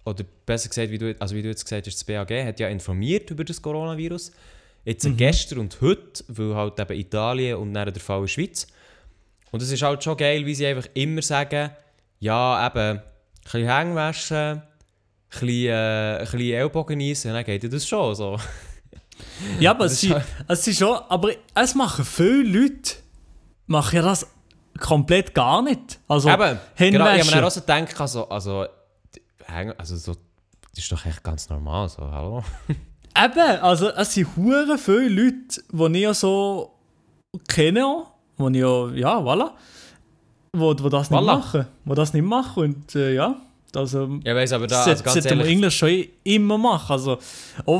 oder besser gesagt, wie du, also wie du jetzt gesagt hast, das BAG, hat ja informiert über das Coronavirus. Jetzt Mhm. gestern und heute, weil halt eben Italien und dann der Fall in der Schweiz. Und es ist halt schon geil, wie sie einfach immer sagen, ja, eben, ein bisschen Hänge waschen, ein bisschen, äh, ein bisschen Ellbogen eisen, dann geht ja das schon so. Ja, aber es, ist halt- es ist schon, aber es machen viele Leute, machen ja das komplett gar nicht. Also, Eben, genau, ich habe mir auch so gedacht, also, also, die also so, das ist doch echt ganz normal, so, hallo? Eben, also es sind hure viele Leute, die ich ja so kenne, ich ja, ja, voilà, wo, wo das nicht Voilà. machen, wo das nicht machen und äh, ja, also Ja, weiss, aber da, das also wir ehrlich, Englisch schon immer machen, also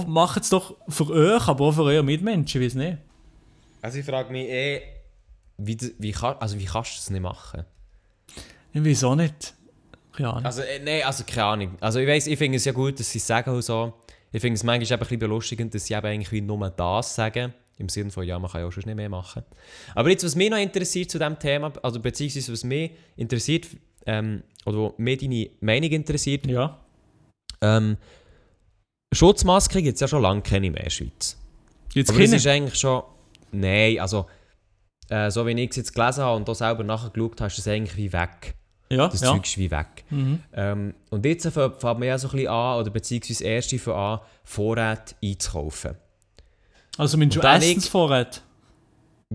macht es doch für euch, aber auch für eure Mitmenschen, weiß nicht. also ich frage mich eh, wie, wie, kann, also wie kannst du das nicht machen? Ich weiß auch nicht. Keine Ahnung. Also, äh, nein, also keine Ahnung. Also ich weiss, ich finde es ja gut, dass sie es sagen und so. Ich finde es manchmal eben ein bisschen belustigend, dass sie eben eigentlich wie nur das sagen. Im Sinne von, ja, man kann ja auch schon nicht mehr machen. Aber jetzt, was mich noch interessiert zu diesem Thema, also beziehungsweise was mich interessiert, ähm, oder wo mich deine Meinung interessiert, Ja. ähm, Schutzmasken gibt es ja schon lange keine mehr in der Schweiz. Jetzt Aber das ist eigentlich schon. Nein, also. Äh, so wie ich es jetzt gelesen habe und da selber nachgeschaut habe, ist das eigentlich wie weg. Ja, Das ja. Zeug ist wie weg. Mhm. Ähm, und jetzt fängt man ja so ein bisschen an, oder beziehungsweise erste von an, Vorräte einzukaufen. Also ich- Essensvorrat?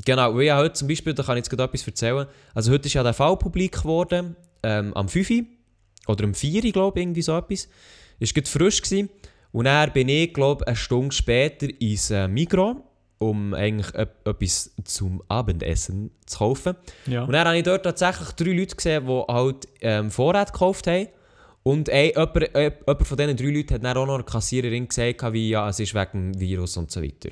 Genau, weil ja heute zum Beispiel, da kann ich jetzt gerade etwas erzählen. Also heute ist ja der Fall publik geworden, ähm, am 5. Uhr oder am 4. Uhr, glaube ich, irgendwie so etwas. Ist gerade frisch gewesen. Und dann bin ich, glaube ich, eine Stunde später ins äh, Migros, um eigentlich etwas zum Abendessen zu kaufen. Ja. Und dann habe ich dort tatsächlich drei Leute gesehen, die halt ähm, Vorräte gekauft haben. Und ey, jemand, äh, jemand von diesen drei Leuten hat dann auch noch eine Kassiererin gesagt, wie ja, es ist wegen dem Virus und so weiter.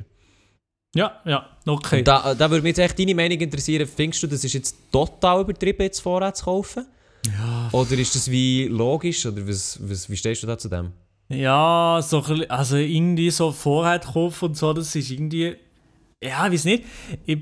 Ja, ja, okay. Und da, da würde mich jetzt echt deine Meinung interessieren. Findest du, das ist jetzt total übertrieben, jetzt Vorrat zu kaufen? Ja. Oder ist das wie logisch? Oder was, was, wie stehst du da zu dem? Ja, so also irgendwie so Vorrat kaufen und so, das ist irgendwie. Ja, ich weiß nicht. Ich,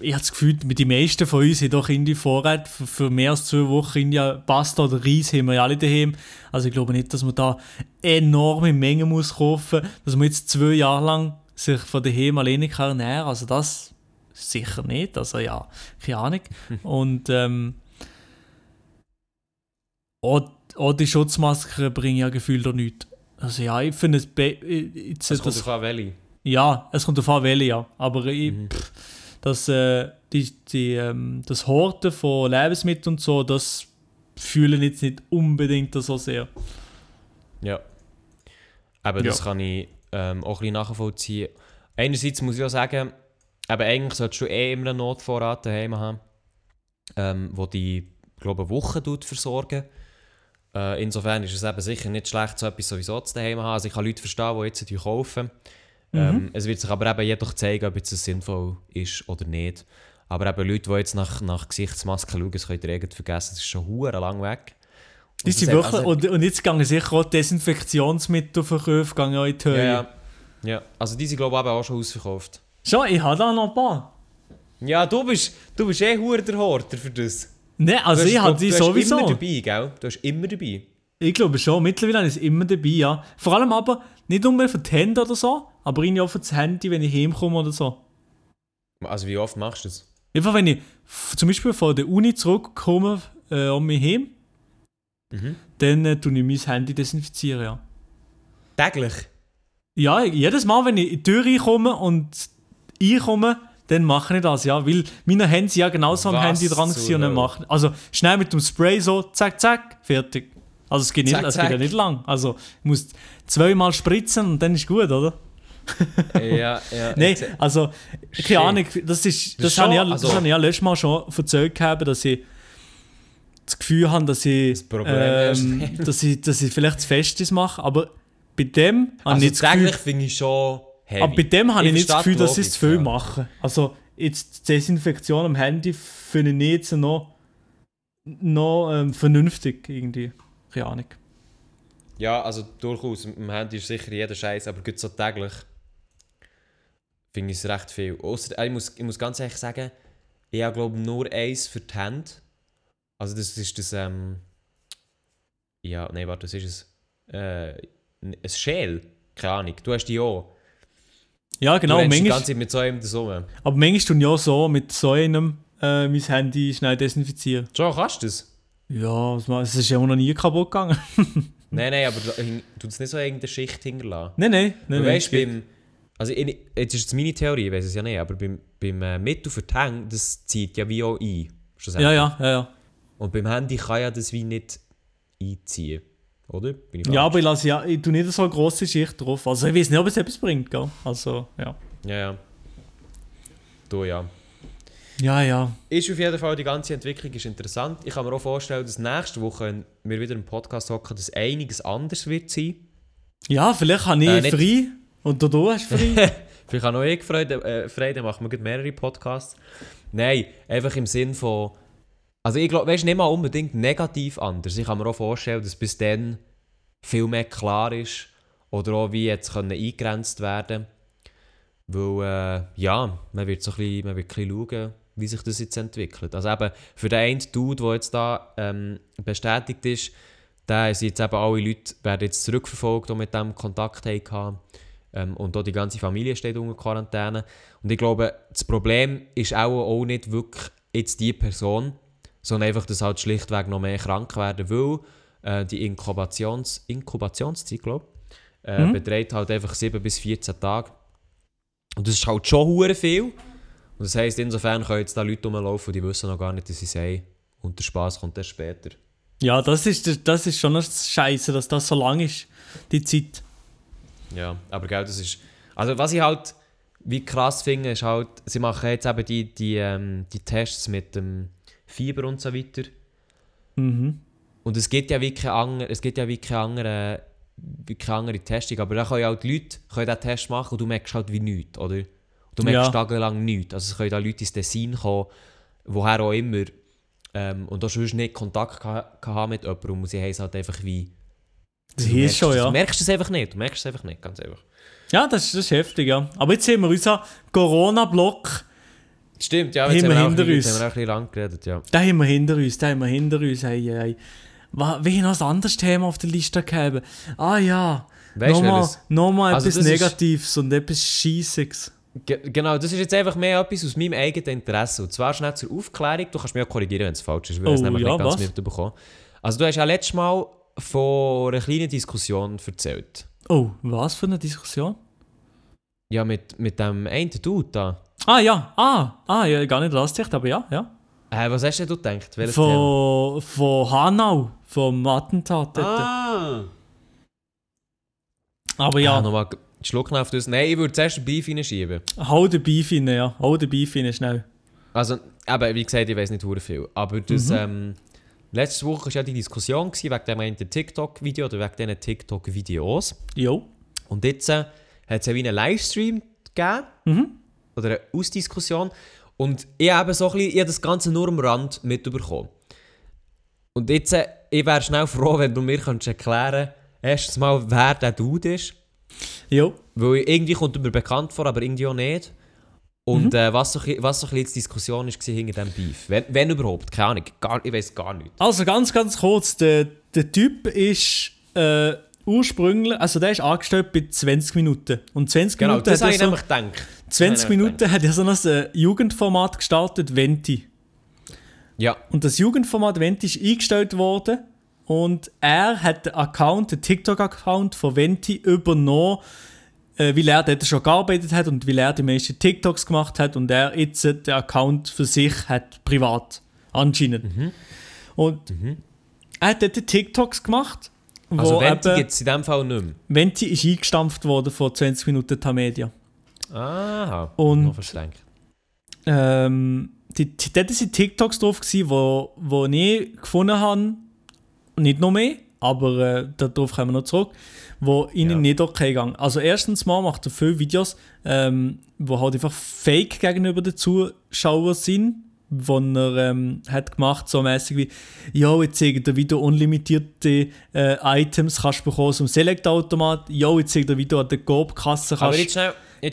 ich habe das Gefühl, mit den meisten von uns haben doch irgendwie Vorrat für, für mehr als zwei Wochen irgendwie Pasta oder Reis haben wir ja alle daheim. Also ich glaube nicht, dass man da enorme Mengen muss kaufen muss, dass man jetzt zwei Jahre lang sich von daheim alleine kann ernähren Also das sicher nicht. Also ja, keine Ahnung. Und ähm, auch, auch die Schutzmasken bringen ja gefühlt auch nichts. Also ja, ich finde es... be- Das kommt auf welche. Ja, es kommt auf an, welche, ja. Aber ich, pff, das, äh, die, die, ähm, das Horten von Lebensmitteln und so, das fühlen jetzt nicht unbedingt so sehr. Ja. Aber das Ja. kann ich ähm, auch ein bisschen nachvollziehen. Einerseits muss ich auch sagen, aber eigentlich solltest du eh immer einen Notvorrat daheim haben, ähm, wo die, glaube ich, eine Woche versorgen. Äh, insofern ist es eben sicher nicht schlecht, so etwas sowieso zu daheim haben. Also ich kann Leute verstehen, die jetzt die kaufen. Ähm, es wird sich aber eben jedoch zeigen, ob jetzt das sinnvoll ist oder nicht. Aber eben Leute, die jetzt nach, nach Gesichtsmasken schauen, das könnt ihr irgendwie vergessen, das ist schon hure lang weg. Und sind das- wirklich, also- und, und jetzt gehen sicher auch Desinfektionsmittelverkäufe gehen auch in die Höhe. Ja, ja. Also die sind glaube ich auch schon ausverkauft. Schon, ich habe da noch ein paar. Ja, du bist, du bist eh hure der Horter für das. Nein, also du ich hast, habe die du hast sowieso. immer dabei, gell? Du hast immer dabei. Ich glaube schon, mittlerweile ist es immer dabei, ja. Vor allem aber nicht unbedingt für die Hände oder so, aber irgendwie auch für das Handy, wenn ich heimkomme oder so. Also wie oft machst du das? Einfach wenn ich zum Beispiel von der Uni zurückkomme äh, um mich heim, Mhm. dann äh, tue ich mein Handy desinfizieren, ja. Täglich? Ja, jedes Mal, wenn ich in die Tür reinkomme und reinkomme, dann mache ich das, ja. Weil meine Hände sind ja genauso am Was Handy dran und dann Hölle? machen. Also schnell mit dem Spray so, zack, zack, fertig. Also es geht, nicht, Zack, es geht ja nicht lang. Also ich muss zweimal spritzen und dann ist gut, oder? ja, ja. Nein, also, keine Ahnung, das ist, das, habe ich, ja, also- habe ich ja letztes Mal schon erzählt, gehabt, dass ich das Gefühl habe, dass ich, Das Problem ähm, dass ich, dass ich vielleicht zu festes mache, aber bei dem habe Also ich nicht das Gefühl, finde ich schon heavy. aber bei dem habe ich, nicht das Gefühl, die dass ich zu Logik, viel ja. mache. Also jetzt die Desinfektion am Handy finde ich nicht jetzt noch, noch ähm, vernünftig irgendwie. Keine Ahnung. Ja, also durchaus. Mit dem Handy ist sicher jeder Scheiß, aber gut so täglich finde ich es recht viel. Ausser, äh, ich, muss, ich muss ganz ehrlich sagen, ich habe glaube nur eins für die Hände. Also das ist das, ähm... Ja, nein, warte, was ist es? Äh, ein Schäl. Keine Ahnung. Du hast die auch. Ja, genau. du rennst die Manchmal, ganze Zeit mit so einem das rum. aber manchmal tun ja so mit so einem äh, mein Handy schnell desinfizieren. Schon, kannst du das? Ja, es ist ja auch noch nie kaputt gegangen. nein, nein, aber du tut es nicht so irgendeine Schicht hinterlassen. nein, nein. nein, Du weißt, beim. Also, ich, jetzt ist es meine Theorie, ich weiß es ja nicht, aber beim, beim äh, Mittel für die Hänge, das zieht ja wie auch ein. Ja, ja, ja, ja. Und beim Handy kann ja das wie nicht einziehen. Oder? Ja, aber ich lasse ja, ich tue nicht so eine grosse Schicht drauf. Also ich weiß nicht, ob es etwas bringt, gell? Also, ja. Ja, ja. Du ja. Ja, ja. Ist auf jeden Fall, die ganze Entwicklung ist interessant. Ich kann mir auch vorstellen, dass nächste Woche, wenn wir wieder im Podcast hocken, dass einiges anders wird sein. Ja, vielleicht habe ich Äh, frei und du, du hast frei. Vielleicht habe auch ich Freude, äh, frei, dann machen wir mehrere Podcasts. Nein, einfach im Sinn von. Also ich glaube, weißt nicht mal unbedingt negativ anders. Ich kann mir auch vorstellen, dass bis dann viel mehr klar ist oder auch wie jetzt können eingegrenzt werden Weil, äh, ja, man wird so ein bisschen, man wird ein bisschen schauen, wie sich das jetzt entwickelt. Also eben, für den einen Dude, der jetzt da ähm, bestätigt ist, da sind jetzt eben alle Leute, werden jetzt zurückverfolgt, die mit dem Kontakt hatten. Ähm, und auch die ganze Familie steht unter Quarantäne. Und ich glaube, das Problem ist auch, auch nicht wirklich jetzt die Person, sondern einfach, dass halt schlichtweg noch mehr krank werden, weil äh, die Inkubations Inkubationszeit, glaube ich, äh, Mhm. beträgt halt einfach 7 bis 14 Tage. Und das ist halt schon hure viel. Und das heisst, insofern können jetzt da Leute rumlaufen, die wissen noch gar nicht, dass sie sagen. Und der Spaß kommt erst später. Ja, das ist, das ist schon das Scheiße, dass das so lang ist, die Zeit. Ja, aber gell, das ist. Also, was ich halt wie krass finde, ist halt, sie machen jetzt eben die, die, ähm, die Tests mit dem Fieber und so weiter. Mhm. Und es gibt ja wirklich andere, es gibt ja wirklich andere, wirklich andere Testung, aber da können ja auch die Leute können diesen Test machen und du merkst halt wie nichts, oder? Du merkst Ja. tagelang nichts. Also es können da Leute ins Tessin kommen, woher auch immer, ähm, und da sonst nicht Kontakt haben mit jemandem und sie haben es halt einfach wie... Das du ist merkst schon, ja. Du merkst es einfach nicht, du merkst es einfach nicht, ganz einfach. Ja, das, ist- das ist heftig, ja. Aber jetzt sehen wir unseren Corona-Block, Stimmt, ja, Haben jetzt haben wir wir, hinter uns. haben wir auch ein bisschen lang geredet, ja. den haben wir hinter uns, den haben wir hinter uns. Hey, hey. Wa- Wie noch ein anderes Thema auf der Liste gehabt? Ah ja, du, nochmal, welches? nochmal Also etwas das ist- Negatives und etwas Scheissiges. Ge genau, das ist jetzt einfach mehr etwas aus meinem eigenen Interesse. Und zwar schnell zur Aufklärung. Du kannst mich auch korrigieren, wenn es falsch ist. weil ich es Oh, nämlich ja, nicht ganz was? mitbekommen. Also du hast ja letztes Mal von einer kleinen Diskussion erzählt. Oh, was für eine Diskussion? Ja, mit, mit dem einen Dude da. Ah ja, ah, ah, ja, gar nicht gedacht, aber ja, ja. Äh, was hast denn du gedacht? Welches Thema? Von, von Hanau, vom Attentat. Ah! Aber Ja, nochmal Schluck auf das. Nein, ich würde zuerst den Beef reinschieben. hau den Beef rein, ja. Hau den Beef rein, schnell. Also, eben, wie gesagt, ich weiß nicht hure viel. Aber das, Mhm. ähm, letzte Woche war ja die Diskussion gewesen, wegen dem einen TikTok-Video oder wegen diesen TikTok-Videos. Jo. Und jetzt äh, hat es ja wie einen Livestream gegeben. Mhm. Oder eine Ausdiskussion. Und ich habe so ein bisschen, ich habe das Ganze nur am Rand mitbekommen. Und jetzt, äh, ich wäre schnell froh, wenn du mir könntest erklären erstens mal, wer der Dude ist. Jo. Weil irgendwie kommt er mir bekannt vor, aber irgendwie auch nicht. Und äh, was, so, ein bisschen- was so ein bisschen die Diskussion war hinter diesem Beef. Wenn, wenn überhaupt, keine Ahnung. Gar, ich weiß gar nicht. Also ganz, ganz kurz, der, der Typ ist äh, ursprünglich, also der ist angestellt bei 20 Minuten. Und 20 Genau, Minuten das hat er ich so, nämlich gedacht. 20 habe ich nämlich Minuten hat er so ein äh, Jugendformat gestartet, Venti. Ja, Und das Jugendformat Venti ist eingestellt worden und er hat den Account, den TikTok-Account von Venti übernommen, äh, weil er dort schon gearbeitet hat und weil er die meisten TikToks gemacht hat und er jetzt den Account für sich hat, privat, anscheinend. Mhm. Und er hat dort die TikToks gemacht, also Venti gibt es in dem Fall nicht mehr. Venti ist eingestampft worden vor 20 Minuten Tamedia. Aha, Und- noch versteckt. Ähm, die, die, dort waren TikToks drauf, gewesen, wo, wo ich gefunden habe, nicht noch mehr, aber äh, darauf kommen wir noch zurück, wo ihnen Ja. nicht okay gegangen. Also erstens mal macht er viele Videos, ähm, wo halt einfach fake gegenüber den Zuschauern sind, wo er ähm, hat gemacht, so mäßig wie, ja, jetzt zeigt er wieder unlimitierte äh, Items kannst du bekommen dem Select-Automat, ja, jetzt zeigt er wieder an der Aber kannst Frage.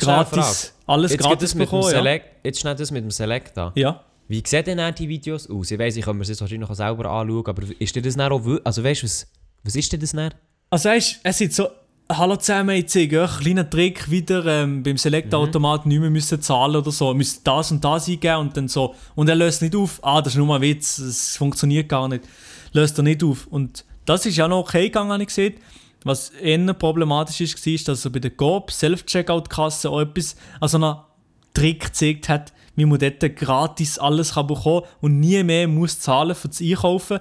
gratis, alles Jetzt, gratis bekommen, ja. Select, jetzt schnell das mit dem Select an. ja. Wie sehen denn dann die Videos aus? Ich weiss, ich kann mir das jetzt wahrscheinlich auch selber anschauen, aber ist dir das dann auch... Also weißt du, was, was ist denn das dann? Also weißt, es ist so, hallo zusammen, ich zeige euch einen kleinen Trick wieder ähm, beim Select-Automat nicht mehr müssen zahlen oder so, müsst das und das eingeben und dann so, und er löst nicht auf, ah, das ist nur mal ein Witz, es funktioniert gar nicht, löst er nicht auf. Und das ist ja noch okay gegangen, habe ich gesehen. Was eher problematisch ist, war, dass er bei der Coop Self-Checkout-Kasse auch etwas, also einen Trick gezeigt hat, man dort gratis alles bekommen und nie mehr muss zahlen für das Einkaufen.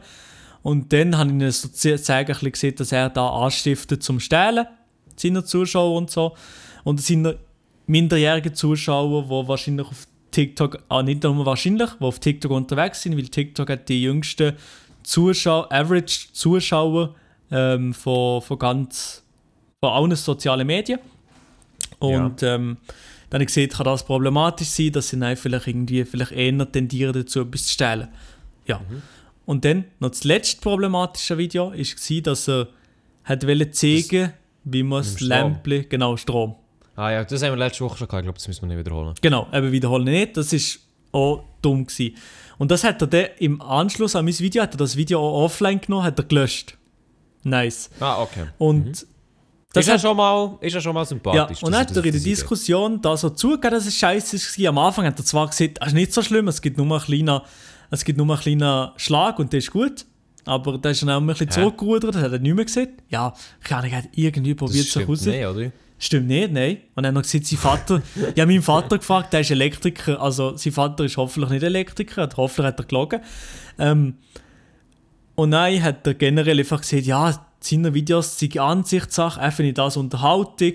Und dann habe ich ihn so ze- zeigen ein bisschen gesehen, dass er da anstiftet zum Stehlen, seiner Zuschauer und so. Und seine minderjährigen Zuschauer, die wahrscheinlich auf TikTok, ah, nicht nur wahrscheinlich, die auf TikTok unterwegs sind, weil TikTok hat die jüngsten Zuschauer, Average Zuschauer ähm, von, von ganz, von allen sozialen Medien. Und ähm, dann habe ich gesehen, kann das problematisch sein, dass sie dann vielleicht irgendwie vielleicht eher tendieren dazu, etwas zu stehlen. Ja. Und dann noch das letzte problematische Video war, dass er hat wollte zeigen, wie man das. Lämpchen, genau Strom, Ah ja, das haben wir letzte Woche schon gehabt. Ich glaube, das müssen wir nicht wiederholen. Genau, eben wiederholen nicht. Das ist auch dumm gewesen. Und das hat er dann im Anschluss an mein Video, hat er das Video auch offline genommen, hat er gelöscht. Nice. Ah, okay. Und Das das ist ja schon mal, ist ja schon mal ja, sympathisch. und dass hat er in der Diskussion da so zugegeben, dass es scheiße war. Am Anfang hat er zwar gesagt, das ist nicht so schlimm, es gibt nur einen kleinen, es gibt nur einen kleinen Schlag und der ist gut. Aber da ist dann auch ein bisschen Hä? zurückgerudert, das hat er nicht mehr gesehen. Ja, keine Ahnung, er hat irgendwie probiert stimmt raus. nicht, oder? Stimmt nicht, nein. Und dann hat er gesagt, sein Vater, ich habe meinen Vater gefragt, der ist Elektriker, also sein Vater ist hoffentlich nicht Elektriker, hat- hoffentlich hat er gelogen. Ähm, und dann hat er generell einfach gesagt, ja, seine Videos sind Ansichtssache, er findet das Unterhaltung.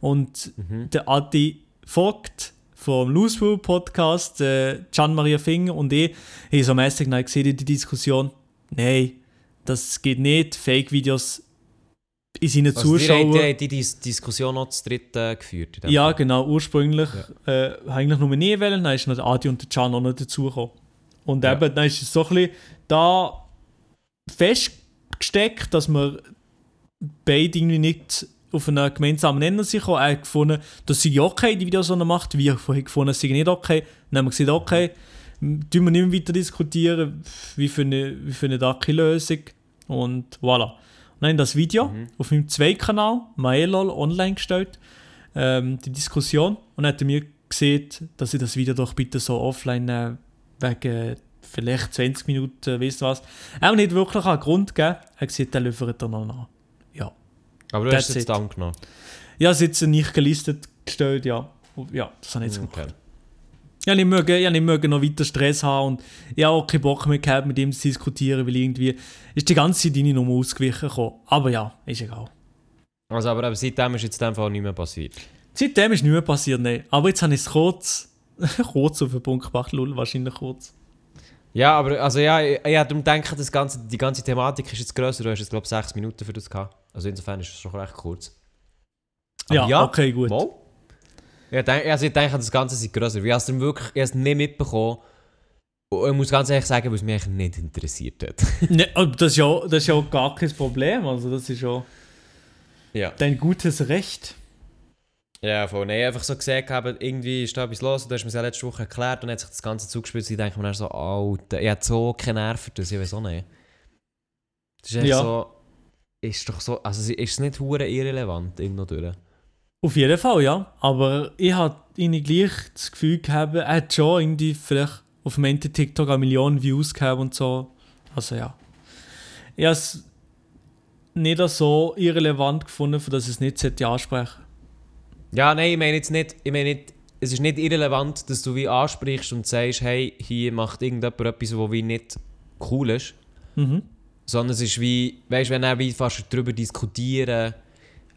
Und der Adi Vogt vom Loosewool Podcast, äh, Gian Maria Finger und ich, haben so mäßig gesehen in der Diskussion, nein, das geht nicht, Fake-Videos in seinen Also, die, Zuschauern... die, die Dis Diskussion noch zu dritt äh, geführt. Ja, Fall. genau. Ursprünglich äh, eigentlich nur nie wählen, dann ist noch Adi und der Can auch noch dazugekommen. Und Ja. eben, dann ist es so ein bisschen da festgesteckt, dass wir beide irgendwie nicht auf einen gemeinsamen Nenner sind gekommen. Er hat gefunden, das sei okay, die Videos, die er macht. Wir haben gefunden, es sei nicht okay. Dann haben wir gesagt, okay, tun wir nicht mehr weiter diskutieren, wie für eine, wie für eine dacke Lösung. Und voilà. Und dann haben das Video auf meinem Zwei-Kanal, Maelol, online gestellt ähm, die Diskussion und dann hat er mir gesehen, dass ich das Video doch bitte so offline äh, wegen vielleicht 20 Minuten, weißt du was. Er hat nicht wirklich einen Grund gegeben. Er hat gesagt, er liefert er noch nach. Ja. Aber du hast That's es jetzt angenommen. Ja, es ist jetzt nicht gelistet gestellt, ja. Ja, das habe ich jetzt gemacht. Okay. Ja, ich möge, ja, ich möge noch weiter Stress haben und ich habe auch keinen Bock mehr gehabt, mit ihm zu diskutieren, weil irgendwie ist die ganze Zeit deine Nummer ausgewichen gekommen. Aber ja, ist egal. Also, aber eben, seitdem ist jetzt in Fall nicht mehr passiert. Seitdem ist nichts mehr passiert, nein. Aber jetzt habe ich es kurz, kurz auf den Punkt gebracht, lul, wahrscheinlich kurz. Ja, aber also ja, ich, ich hab darum denke, das ganze, die ganze Thematik ist jetzt grösser. Du hast jetzt, glaube ich, sechs Minuten für das gehabt. Also insofern ist es schon recht kurz. Aber Ja, okay, gut. Mal. Ja, also ich denke, das Ganze ist grösser. Ich habe es dann wirklich ich es nicht mitbekommen. Und ich muss ganz ehrlich sagen, weil es mich nicht interessiert hat. Ne, das, ist ja, das ist ja auch gar kein Problem. Also, das ist ja ja. dein gutes Recht. Ja, voll. Nein, einfach so gesehen habe, irgendwie ist da etwas los. Du hast mir das ja letzte Woche erklärt und hat sich das Ganze zugespielt. Ich denke mir dann so, Alter, ich habe so keine Nerven für das, ich weiß auch nicht. Das ist echt Ja. so... Ist doch so... Also ist es nicht hure irrelevant, irgendwo durch? Auf jeden Fall, ja. Aber ich habe irgendwie gleich das Gefühl gehabt, er hat schon irgendwie vielleicht auf dem Ende TikTok eine Million Views gehabt und so. Also ja. Ich habe es nicht so irrelevant gefunden, dass ich es nicht sollte ansprechen Ja, nein, ich meine jetzt nicht... Ich meine nicht... Es ist nicht irrelevant, dass du wie ansprichst und sagst, hey, hier macht irgendjemand etwas, was wie nicht cool ist. Mhm. Sondern es ist wie, weißt du, wenn er wie fast darüber diskutieren.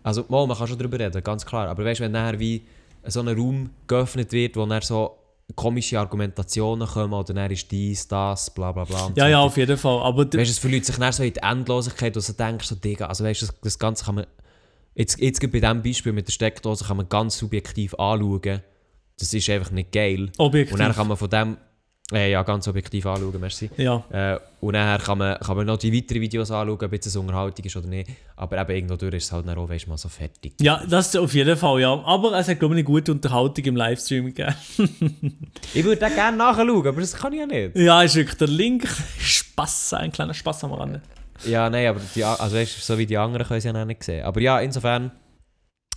Also, mal, man kann schon darüber reden, ganz klar. Aber weißt du, wenn nachher wie so ein Raum geöffnet wird, wo dann so komische Argumentationen kommen oder dann ist dies, das, bla bla bla. Ja, so. ja, auf jeden Fall. Aber Weißt du, es verliert sich dann so in die Endlosigkeit, wo du denkst, so, Digga, also weißt du, das, das Ganze kann man. Jetzt, jetzt bei diesem Beispiel mit der Steckdose kann man ganz subjektiv anschauen. Das ist einfach nicht geil. objektiv. Und dann kann man von dem. Äh, ja, ganz objektiv anschauen, merci. ja. Äh, und nachher kann man, kann man noch die weiteren Videos anschauen, ob es Unterhaltung ist oder nicht. Aber eben irgendwo durch ist es halt dann auch, weißt mal so fertig. ja, das auf jeden Fall, ja. Aber es hat, glaube ich, eine gute Unterhaltung im Livestream gegeben. Ich würde auch gerne nachschauen, aber das kann ich ja nicht. Ja, ist wirklich der Link. Spaß, ein kleiner Spaß am Rande. Ja, nein, aber die, also weißt, so wie die anderen können sie ja nicht sehen. Aber ja, insofern,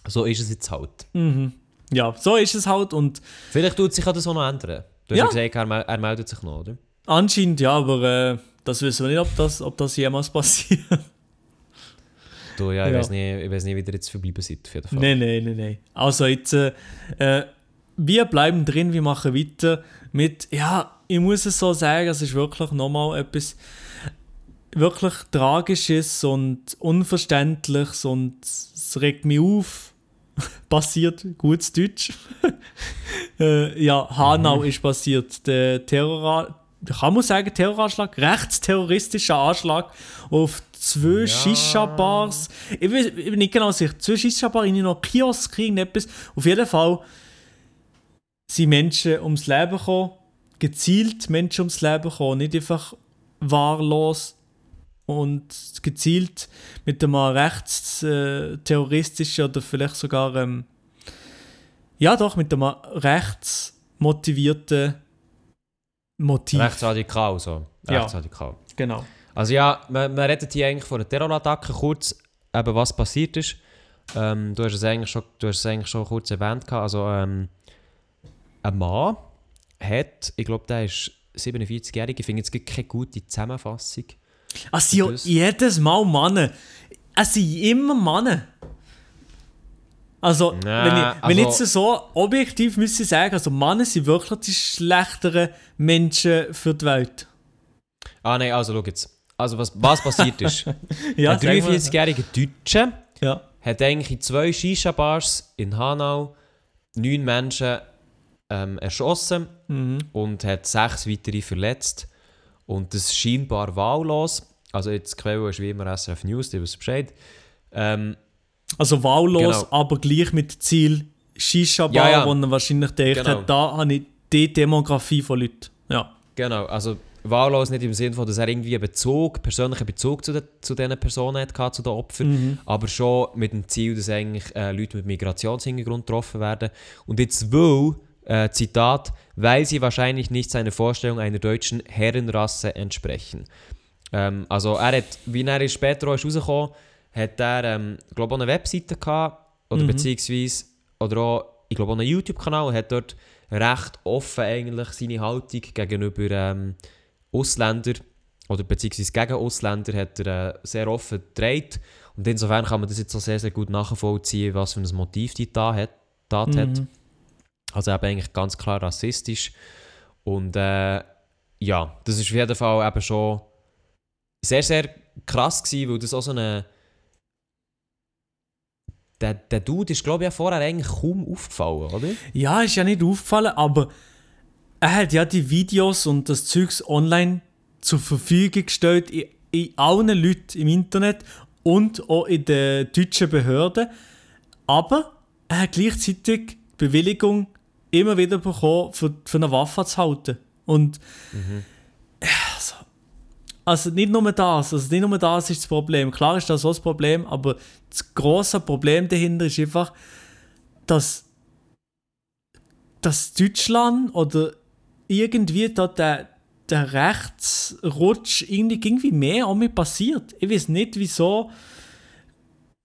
so ist es jetzt halt. Mhm. Ja, so ist es halt und Vielleicht tut sich das auch noch ändern. Du hast Ja. ja gesagt, er, er meldet sich noch, oder? anscheinend ja, aber äh, das wissen wir nicht, ob das, ob das jemals passiert. Du, ja, ich, Ja. Weiß nicht, ich weiß nicht, wie ihr jetzt verblieben seid, auf jeden Fall. Nein, nein, nein, nein. Also jetzt, äh, äh, wir bleiben drin, wir machen weiter mit, ja, ich muss es so sagen, es ist wirklich nochmal etwas wirklich Tragisches und Unverständliches und es regt mich auf. passiert, gutes Deutsch. äh, ja, Hanau ist passiert. Der Terror, kann man sagen, Terroranschlag, rechtsterroristischer Anschlag auf zwei Ja. Shisha-Bars. Ich ich bin nicht genau sicher, zwei Shisha-Bars, in noch Kiosk, irgendetwas. Auf jeden Fall sind Menschen ums Leben gekommen, gezielt Menschen ums Leben gekommen, nicht einfach wahllos und gezielt mit einem rechtsterroristischen oder vielleicht sogar ähm, Ja, doch, mit einem rechtsmotivierten Motiv. Rechtsradikal, so. Ja. Rechtsradikal. Genau. Also ja, wir, wir reden hier eigentlich von einer Terrorattacke, kurz eben was passiert ist. Ähm, du, hast es eigentlich schon, du hast es eigentlich schon kurz erwähnt. Also ähm, ein Mann hat, ich glaube der ist 47-jährig, ich finde jetzt keine gute Zusammenfassung. Es sind ja jedes Mal Männer. Es sind immer Männer. Also, Nein, wenn, ich, wenn ich also- jetzt so objektiv müsste sagen, also Männer sind wirklich die schlechteren Menschen für die Welt. Ah nein, also schau jetzt. Also was, was passiert ist. Ja, ein sag mal. 43-jähriger Deutscher Ja. hat eigentlich in zwei Shisha-Bars in Hanau neun Menschen ähm, erschossen Mhm. und hat sechs weitere verletzt. Und das scheinbar wahllos. Also jetzt die Quelle ist wie immer SRF News, die wissen Bescheid. Ähm, Also wahllos, Genau. aber gleich mit Ziel Shisha-Bar, Ja, ja. wo er wahrscheinlich gedacht Genau. hat, da habe ich die Demografie von Leuten. Ja. genau, also wahllos nicht im Sinne von, dass er irgendwie einen Bezug, persönlichen Bezug zu, den, zu diesen Personen hat, gehabt, zu den Opfern, Mhm. aber schon mit dem Ziel, dass eigentlich äh, Leute mit Migrationshintergrund getroffen werden. Und jetzt will, äh, Zitat, weil sie wahrscheinlich nicht seiner Vorstellung einer deutschen Herrenrasse entsprechen. Ähm, also er hat, wie er später auch ist rausgekommen hat er, ähm, glaube auch eine Webseite gehabt, oder Mhm. beziehungsweise, oder auch, ich glaube auch einen YouTube-Kanal, und hat dort recht offen eigentlich seine Haltung gegenüber ähm, Ausländern oder beziehungsweise gegen Ausländer hat er äh, sehr offen gedreht. Und insofern kann man das jetzt auch sehr, sehr gut nachvollziehen, was für ein Motiv die Tat hat. Tat hat. Also eben eigentlich ganz klar rassistisch. Und äh, ja, das ist auf jeden Fall eben schon sehr, sehr krass gewesen, weil das auch so eine... Der, der Dude ist, glaube ich, ja vorher eigentlich kaum aufgefallen, oder? Ja, ist ja nicht aufgefallen, aber er hat ja die Videos und das Zeugs online zur Verfügung gestellt in, in allen Leuten im Internet und auch in den deutschen Behörden. Aber er hat gleichzeitig die Bewilligung immer wieder bekommen, für, für eine Waffe zu halten. Und also, also nicht nur das, also nicht nur das ist das Problem. Klar ist das so das Problem, aber das große Problem dahinter ist einfach, dass dass Deutschland oder irgendwie da der, der Rechtsrutsch irgendwie, irgendwie mehr an mir passiert. Ich weiß nicht, wieso,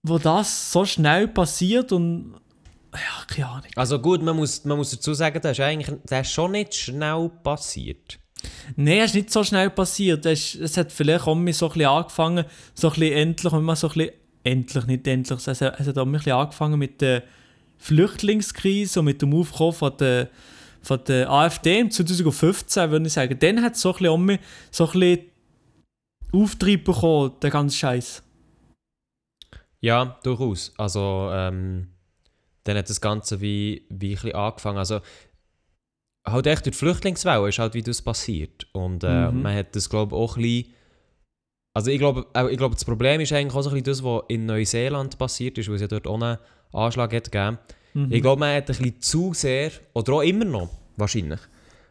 wo das so schnell passiert und ja, keine Ahnung. Also gut, man muss, man muss dazu sagen, das ist eigentlich das ist schon nicht schnell passiert. Nein, es ist nicht so schnell passiert. Es, es hat vielleicht auch so ein bisschen angefangen, so ein bisschen endlich, wenn man so ein bisschen, endlich, nicht endlich, es hat, es hat auch ein bisschen angefangen mit der Flüchtlingskrise und mit dem Aufkommen von der, von der AfD im 2015, würde ich sagen. Dann hat es so ein bisschen, so ein bisschen Auftrieb bekommen, der ganze Scheiß. Ja, durchaus. Also, ähm, dann hat das Ganze wie, wie ein bisschen angefangen. Also, halt echt durch die Flüchtlingswelle ist halt wie das passiert. Und äh, Mhm. man hat das, glaube ich, auch ein bisschen... Also ich glaube, ich glaube, das Problem ist eigentlich auch so ein bisschen das, was in Neuseeland passiert ist, weil es ja dort einen Anschlag hat gegeben. Mhm. Ich glaube, man hat ein bisschen zu sehr, oder auch immer noch, wahrscheinlich,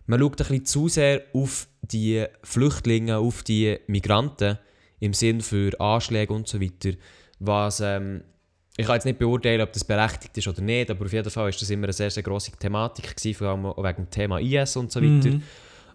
man schaut ein bisschen zu sehr auf die Flüchtlinge, auf die Migranten im Sinn für Anschläge und so weiter. Was, ähm, ich kann jetzt nicht beurteilen, ob das berechtigt ist oder nicht, aber auf jeden Fall ist das immer eine sehr, sehr grosse Thematik gewesen, vor allem auch wegen dem Thema IS und so weiter. Mhm.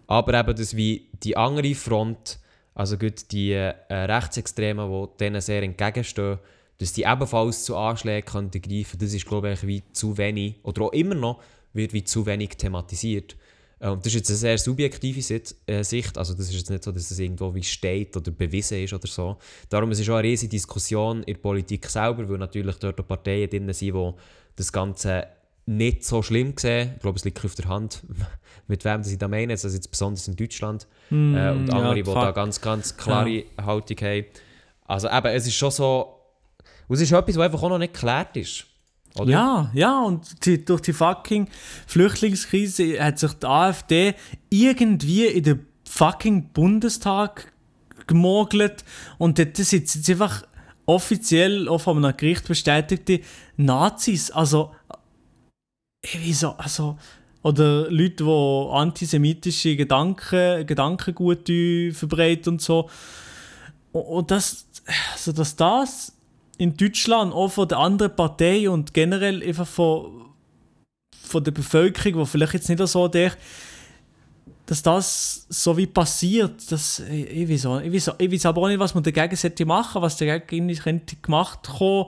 Aber eben das wie die andere Front, also gut die äh, Rechtsextremen, die denen sehr entgegenstehen, dass die ebenfalls zu Anschlägen könnten greifen, das ist glaube ich wie zu wenig, oder auch immer noch, wird wie zu wenig thematisiert. Äh, Und das ist jetzt eine sehr subjektive äh, Sicht, also das ist jetzt nicht so, dass es irgendwo wie steht oder bewiesen ist oder so. Darum es ist auch eine riesige Diskussion in der Politik selber, weil natürlich dort auch Parteien drin sind, die das Ganze nicht so schlimm sehen. Ich glaube, es liegt auf der Hand, mit wem sie da meinen, also jetzt besonders in Deutschland. Mhm, Äh, und andere, die da ganz, ganz klare Haltung haben. Also eben, es ist schon so... Und es ist etwas, was einfach auch noch nicht geklärt ist. Oder? Ja, ja, und die, durch die fucking Flüchtlingskrise hat sich die AfD irgendwie in den fucking Bundestag gemogelt und dort sitzen jetzt einfach offiziell auch von einem Gericht bestätigte Nazis. Also, äh, wieso, also, oder Leute, die antisemitische Gedanken, Gedankengut verbreiten und so. Und- das, also dass das in Deutschland auch von der anderen Partei und generell einfach von, von der Bevölkerung, die vielleicht jetzt nicht so denkt, dass das so wie passiert, das, ich, ich, weiß auch, ich, weiß, ich weiß aber auch nicht, was man dagegen sollte machen, was dagegen könnte gemacht kommen,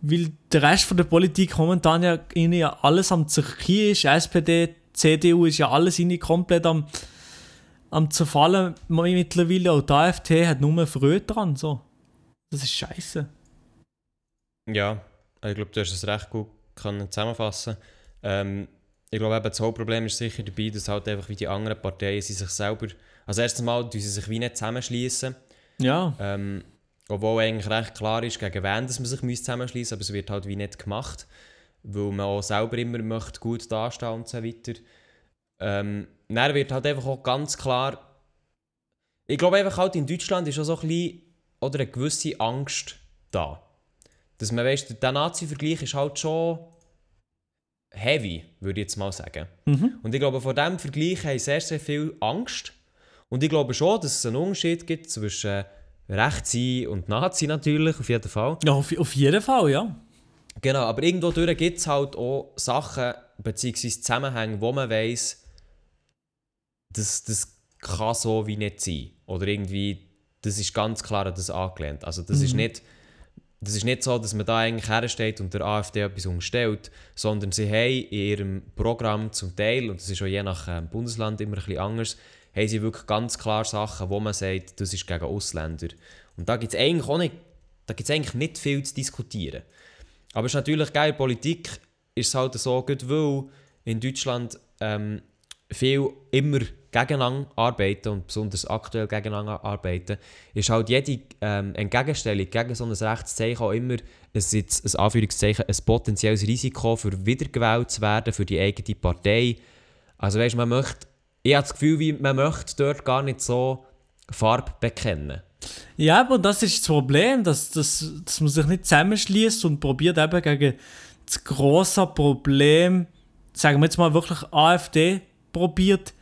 weil der Rest von der Politik momentan ja, ja alles am Zerkieren ist, SPD, CDU ist ja alles komplett am, am zerfallen mittlerweile, auch die AfD hat nur Freude dran, so. Das ist scheiße. Ja, ich glaube, du hast es recht gut können zusammenfassen ähm, Ich glaube, das Hauptproblem ist sicher dabei, dass halt einfach wie die anderen Parteien sie sich selber... Also erstens mal, sie sich wie nicht zusammenschließen. Ja. Ähm, obwohl eigentlich recht klar ist, gegen wen dass man sich zusammenschließen aber es wird halt wie nicht gemacht, weil man auch selber immer möchte gut dastehen und so weiter. Ähm, dann wird halt einfach auch ganz klar... Ich glaube einfach halt in Deutschland ist auch so ein bisschen oder eine gewisse Angst da dass man weißt, der Nazi-Vergleich ist halt schon heavy, würde ich jetzt mal sagen. Mhm. Und ich glaube, vor diesem Vergleich haben sehr, sehr viel Angst. Und ich glaube schon, dass es einen Unterschied gibt zwischen Rechtsi und Nazi natürlich, auf jeden Fall. Ja, auf, auf jeden Fall, ja. Genau, aber irgendwo gibt es halt auch Sachen bzw. Zusammenhänge, wo man weiß, dass das kann so wie nicht sein. Oder irgendwie, das ist ganz klar an das angelehnt. Also das mhm. ist nicht das ist nicht so, dass man da eigentlich hersteht und der AfD etwas umstellt, sondern sie haben in ihrem Programm zum Teil, und das ist auch je nach ähm, Bundesland immer ein bisschen anders, haben sie wirklich ganz klar Sachen, wo man sagt, das ist gegen Ausländer. Und da gibt es eigentlich auch nicht, da gibt's eigentlich nicht viel zu diskutieren. Aber es ist natürlich geil, Politik ist halt so, gut, weil in Deutschland ähm, viel immer gegeneinander arbeiten und besonders aktuell gegeneinander arbeiten, ist halt jede ähm, Entgegenstellung gegen so ein Rechtszeichen auch immer ein, ein, Anführungszeichen, ein potenzielles Risiko für wiedergewählt zu werden für die eigene Partei. Also weißt, man möchte, ich habe das Gefühl, wie man möchte dort gar nicht so Farbe bekennen. Ja, aber das ist das Problem, dass, dass, dass man sich nicht zusammenschließt und probiert eben gegen das große Problem, sagen wir jetzt mal wirklich AfD, probiert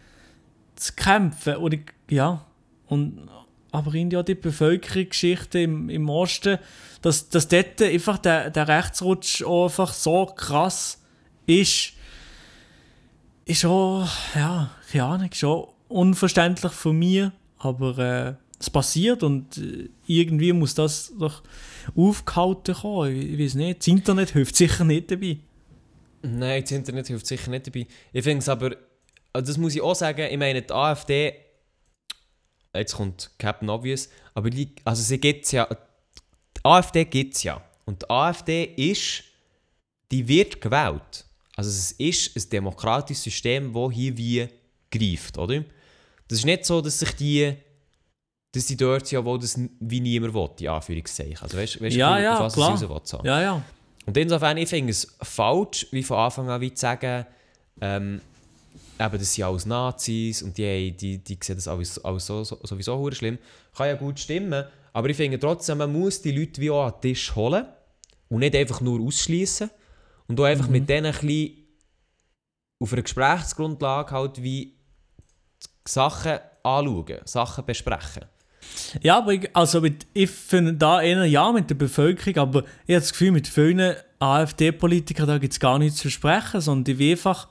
zu kämpfen. Ich, ja, und, aber in ja die Bevölkerungsgeschichte im, im Osten, dass, dass dort einfach der, der Rechtsrutsch einfach so krass ist, ist schon, ja, keine Ahnung, schon unverständlich von mir, aber äh, es passiert und äh, irgendwie muss das doch aufgehalten kommen. Ich, ich weiß nicht, das Internet hilft sicher nicht dabei. Nein, das Internet hilft sicher nicht dabei. Ich finde es aber also das muss ich auch sagen, ich meine, die AfD, jetzt kommt Captain Obvious, aber die, also sie gibt ja, die AfD gibt es ja. Und die AfD ist, die wird gewählt. Also es ist ein demokratisches System, das hier wie greift, oder? Das ist nicht so, dass sich die, dass die dort ja, wo das wie niemand will, die Anführungszeichen. Also weißt, weißt ja, ja, was klar. Will, so. Ja, ja. Und insofern, ich finde es falsch, wie von Anfang an wie zu sagen, ähm, eben, das sind alles Nazis und die, die, die sehen das alles, alles so, so, sowieso schlimm. Kann ja gut stimmen, aber ich finde trotzdem, man muss die Leute wie auch an den Tisch holen und nicht einfach nur ausschließen und auch einfach mhm. mit denen ein bisschen auf einer Gesprächsgrundlage halt wie Sachen anschauen, Sachen besprechen. Ja, aber ich, also mit, ich finde da eher ja mit der Bevölkerung, aber ich habe das Gefühl, mit vielen AfD-Politikern gibt es gar nichts zu sprechen, sondern die einfach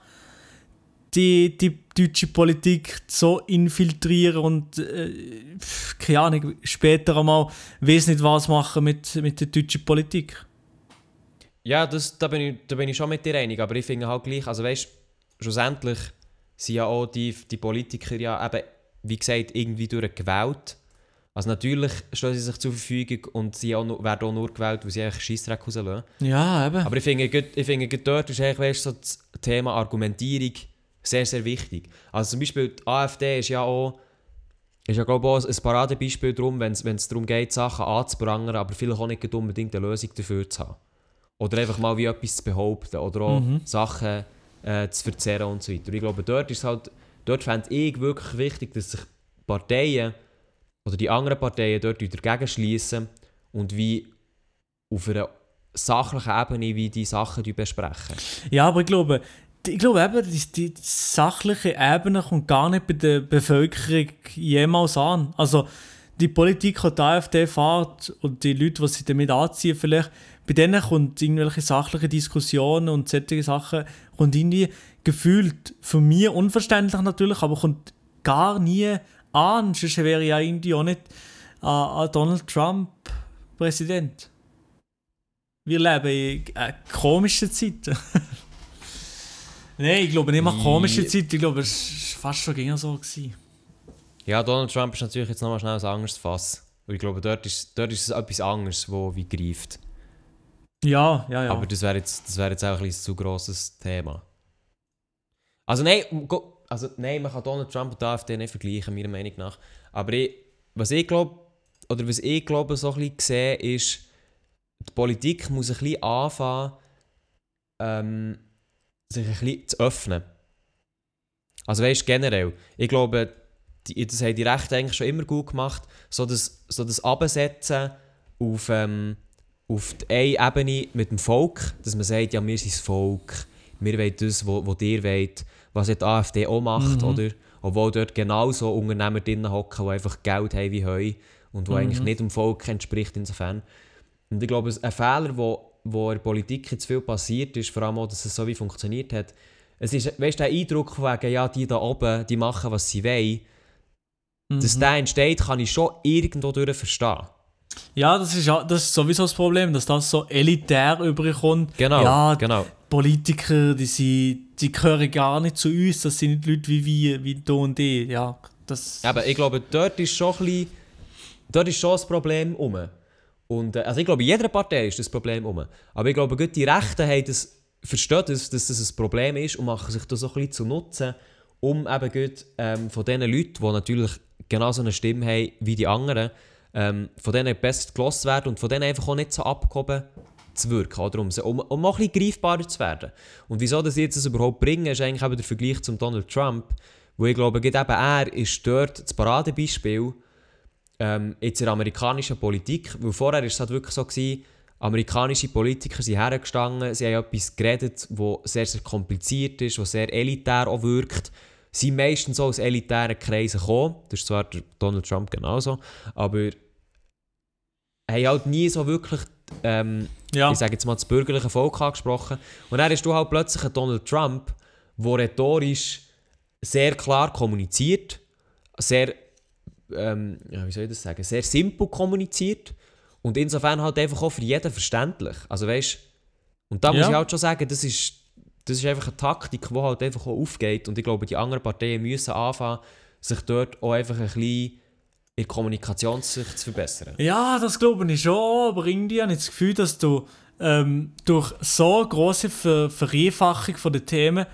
die, die deutsche Politik so infiltrieren und äh, keine Ahnung, später einmal weiß nicht was machen mit, mit der deutschen Politik. Ja, das, da, bin ich, da bin ich schon mit dir einig, aber ich finde halt gleich, also weißt schlussendlich sind ja auch die, die Politiker ja eben, wie gesagt, irgendwie durchgewählt. Also natürlich stellen sie sich zur Verfügung und sie auch nur, werden auch nur gewählt, weil sie eigentlich Scheissdreck rauslassen. Ja, eben. Aber ich finde, ich finde dort ist eigentlich weißt, so das Thema Argumentierung sehr, sehr wichtig. Also zum Beispiel die AfD ist ja auch, ist ja glaube auch ein Paradebeispiel darum, wenn es darum geht, Sachen anzuprangern, aber vielleicht auch nicht unbedingt eine Lösung dafür zu haben. Oder einfach mal wie etwas zu behaupten oder auch mhm. Sachen äh, zu verzerren und so weiter. Und ich glaube, dort ist halt, dort fände ich wirklich wichtig, dass sich Parteien oder die anderen Parteien dort dagegen schließen und wie auf einer sachlichen Ebene wie die Sachen besprechen. Ja, aber ich glaube, ich glaube eben, die, die sachliche Ebene kommt gar nicht bei der Bevölkerung jemals an. Also die Politik, die die AfD fährt und die Leute, die sie damit anziehen, vielleicht, bei denen kommt irgendwelche sachliche Diskussionen und solche Sachen, kommt irgendwie gefühlt, für mich unverständlich natürlich, aber kommt gar nie an, sonst wäre ja irgendwie auch nicht äh, Donald Trump Präsident. Wir leben in äh, komischen Zeiten. Nein, ich glaube nicht mal komische Zeiten, ich glaube, es war fast schon gegen so. Gewesen. Ja, Donald Trump ist natürlich jetzt nochmal schnell ein anderes Fass. Und ich glaube, dort ist, dort ist es etwas anderes, wo wie greift. Ja, ja, ja. Aber das wäre jetzt, das wär jetzt auch ein, zu grosses Thema. Also nein, also nein, man kann Donald Trump und die AfD nicht vergleichen, meiner Meinung nach. Aber ich, was ich glaube, oder was ich glaube, so ein bisschen sehe, ist, die Politik muss ein bisschen anfangen, ähm, sich ein bisschen zu öffnen. Also weißt generell, ich glaube, die, das haben die Rechte eigentlich schon immer gut gemacht, so das, so das Absetzen auf, ähm, auf die eine Ebene mit dem Volk, dass man sagt, ja, wir sind das Volk, wir wollen das, was wo ihr wollt, was die AfD auch macht, Mhm. oder? Obwohl dort genauso Unternehmer drinnen hocken, die einfach Geld haben wie Heu und die eigentlich nicht dem Volk entspricht insofern. Und ich glaube, ein Fehler, wo, wo in der Politik jetzt viel passiert ist, vor allem auch, dass es so wie funktioniert hat, es ist, weißt der Eindruck wegen, ja, die da oben, die machen, was sie wollen, dass Mhm. der entsteht, kann ich schon irgendwo durch verstehen. Ja, das ist, ja, das ist sowieso das Problem, dass das so elitär überkommt. Genau, Ja, genau. Politiker, die, sind, die gehören gar nicht zu uns, das sind nicht Leute wie wir, wie du und ich. Ja, das... Aber ich glaube, dort ist schon ein bisschen, dort ist schon das Problem um. Und, äh, also ich glaube, in jeder Partei ist das Problem um. Aber ich glaube, die Rechten haben das, verstehen das, dass das ein Problem ist und machen sich das so ein bisschen zu nutzen, um eben gerade, ähm, von diesen Leuten, die natürlich genauso eine Stimme haben wie die anderen, ähm, von denen besser gelassen werden und von denen einfach auch nicht so abgehoben zu wirken, oder? Um, um, um auch ein bisschen greifbarer zu werden. Und wieso das jetzt das überhaupt bringen, ist eigentlich eben der Vergleich zum Donald Trump, wo ich glaube, eben er ist dort das Paradebeispiel ähm, jetzt in der amerikanischen Politik, weil vorher war es halt wirklich so, gewesen, amerikanische Politiker sind hergestanden, sie haben etwas geredet, das sehr, sehr kompliziert ist, was sehr elitär auch wirkt, Sie sind meistens aus elitären Kreisen gekommen, das ist zwar Donald Trump genauso, aber haben halt nie so wirklich ähm, ja. ich sage jetzt mal, das bürgerliche Volk angesprochen. Und dann hast du halt plötzlich einen Donald Trump, der rhetorisch sehr klar kommuniziert, sehr, ähm, wie soll ich das sagen, sehr simpel kommuniziert und insofern halt einfach auch für jeden verständlich. Also weißt und da muss Ja. ich halt schon sagen, das ist, das ist einfach eine Taktik, die halt einfach auch aufgeht und ich glaube, die anderen Parteien müssen anfangen, sich dort auch einfach ein bisschen in der Kommunikation sich zu verbessern. Ja, das glaube ich schon, aber irgendwie habe ich das Gefühl, dass du ähm, durch so große Ver Vereinfachung von den Themen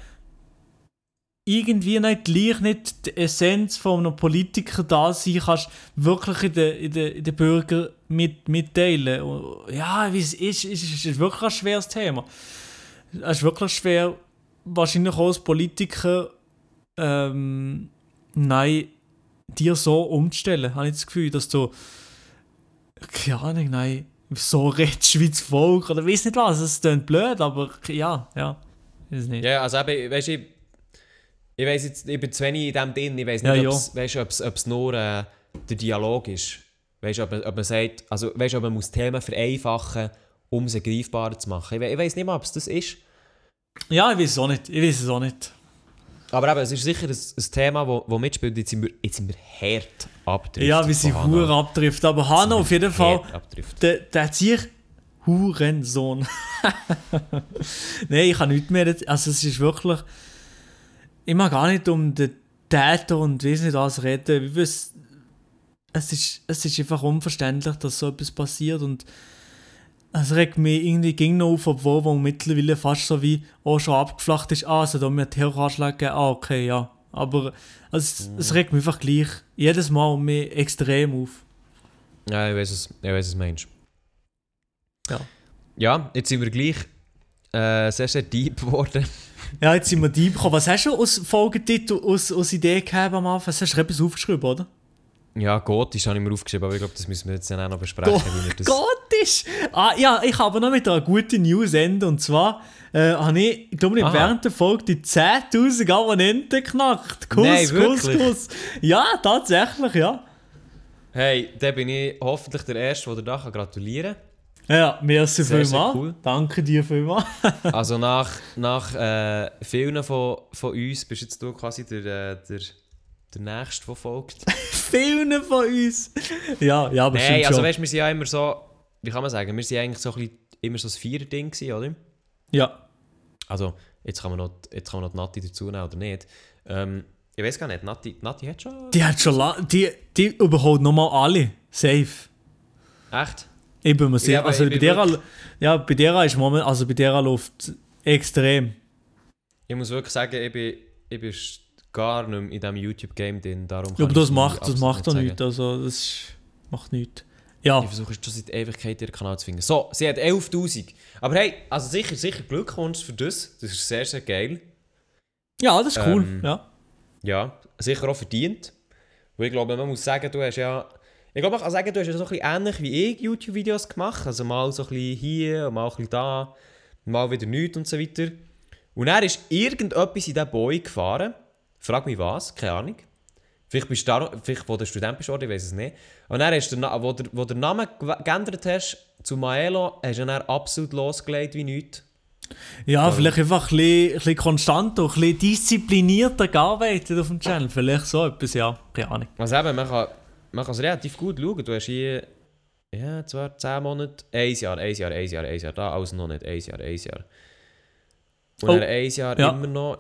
irgendwie nicht gleich nicht die Essenz von einem Politiker da sein kannst, wirklich in den, in den, in den Bürger mit, mitteilen. Und Ja, es ist, ist, ist, ist wirklich ein schweres Thema. Es ist wirklich schwer, wahrscheinlich auch als Politiker, ähm, nein, dir so umzustellen, habe ich das Gefühl, dass du keine Ahnung, nein, so redest wie das Volk oder weiß nicht was, es klingt blöd, aber ja, ja. Ja, also eben, weißt du, ich, weiß jetzt, ich bin zu wenig in dem drin, ich weiß nicht, ja. ob's- ob's nur äh, der Dialog ist. Weißt du, ob, man- ob man sagt, also weißt ob man muss Themen vereinfachen, um sie greifbarer zu machen. Ich, we- ich weiß nicht mal, ob es das ist. Ja, ich weiß es auch nicht, ich weiß es auch nicht. Aber eben, es ist sicher ein, ein Thema, das wo, wo mitspielt. Jetzt sind wir, jetzt sind wir hart abgedriftet. Ja, wie sie von Hannah. hure abtrifft, aber Hanna auf jeden Fall, der, der zieht Hurensohn. Nein, ich kann nichts mehr, also es ist wirklich, ich mag gar nicht um den Täter und weiß nicht was reden, wie es, es ist, es ist einfach unverständlich, dass so etwas passiert und es regt mich irgendwie ging noch auf, obwohl wo mittlerweile fast so wie auch schon abgeflacht ist, ah, also da mir Terroranschlag gegeben, ah, okay, ja. Aber es, es regt mich einfach gleich jedes Mal mich extrem auf. Ja, ich weiß es, ich weiß es meinst. Ja. Ja, jetzt sind wir gleich äh, sehr, sehr deep geworden. Ja, jetzt sind wir deep gekommen. Was hast du aus Folgetitel, aus, aus Idee gehabt am Anfang? Hast du etwas aufgeschrieben, oder? Ja, gotisch habe ich mir aufgeschrieben, aber ich glaube, das müssen wir jetzt dann auch noch besprechen. wie wir das Gottes! Ah, ja, ich habe noch mit einer guten News enden. Und zwar äh, habe ich, glaube, ich Aha. während der Folge die 10.000 Abonnenten geknackt. Kuss, Nein, Kuss? Kuss. Ja, tatsächlich, ja. Hey, dann bin ich hoffentlich der Erste, der dir da gratulieren Ja, merci Sehr, vielmals. cool. Danke dir vielmals. Also nach, nach äh, vielen von, von uns bist jetzt du quasi der, äh, der, der Nächste, der folgt. Vielen von uns. Ja, ja, aber Nein, stimmt also schon. weißt du, wir sind ja immer so, wie kann man sagen, wir sind eigentlich so ein bisschen, immer so ein Vierer-Ding gewesen, oder? ja. Also, jetzt kann man noch, jetzt kann man noch die Nati dazu nehmen oder nicht. Ähm, ich weiß gar nicht, Nati, Nati hat schon... Die hat schon la die, die überholt nochmal alle. Safe. Echt? Ich bin mir Ja, sicher. aber also bei der, ja, bei der ist moment, also bei der läuft extrem. Ich muss wirklich sagen, ich bin, ich bin gar nicht mehr in diesem YouTube-Game drin, darum Ja, aber das macht, das macht doch nichts. Also das macht nichts. Ja, Ich versuche schon seit Ewigkeit ihren Kanal zu finden. So, sie hat 11'000. Aber hey, also sicher, sicher Glückwunsch für das. Das ist sehr, sehr geil. ja, das ist cool. Ähm, ja. Ja, sicher auch verdient. Weil ich glaube, man muss sagen, du hast ja... Ich glaube, man kann sagen, du hast ja so ein bisschen ähnlich wie ich YouTube-Videos gemacht. Also mal so ein bisschen hier, mal ein bisschen da, mal wieder nichts und so weiter. Und dann ist irgendetwas in diesen Boy gefahren. Frag mich was, keine Ahnung. Vielleicht bist du da, vielleicht wo du Student bist, oder ich weiß es nicht. Und dann hast du, wo du wo der Name geändert hast zu Maelo, hast du dann absolut losgelegt wie nichts. Ja, Ähm. vielleicht einfach ein bisschen, ein bisschen konstanter, ein bisschen disziplinierter gearbeitet auf dem Channel. Vielleicht so etwas, ja. Keine Ahnung. Also eben, man kann, man kann es relativ gut schauen. Du hast hier, ja, zwar 10 Monate, 1 Jahr, 1 Jahr, 1 Jahr, 1 Jahr, da alles noch nicht, 1 Jahr, 1 Jahr. Und Oh, dann 1 Jahr ja. immer noch.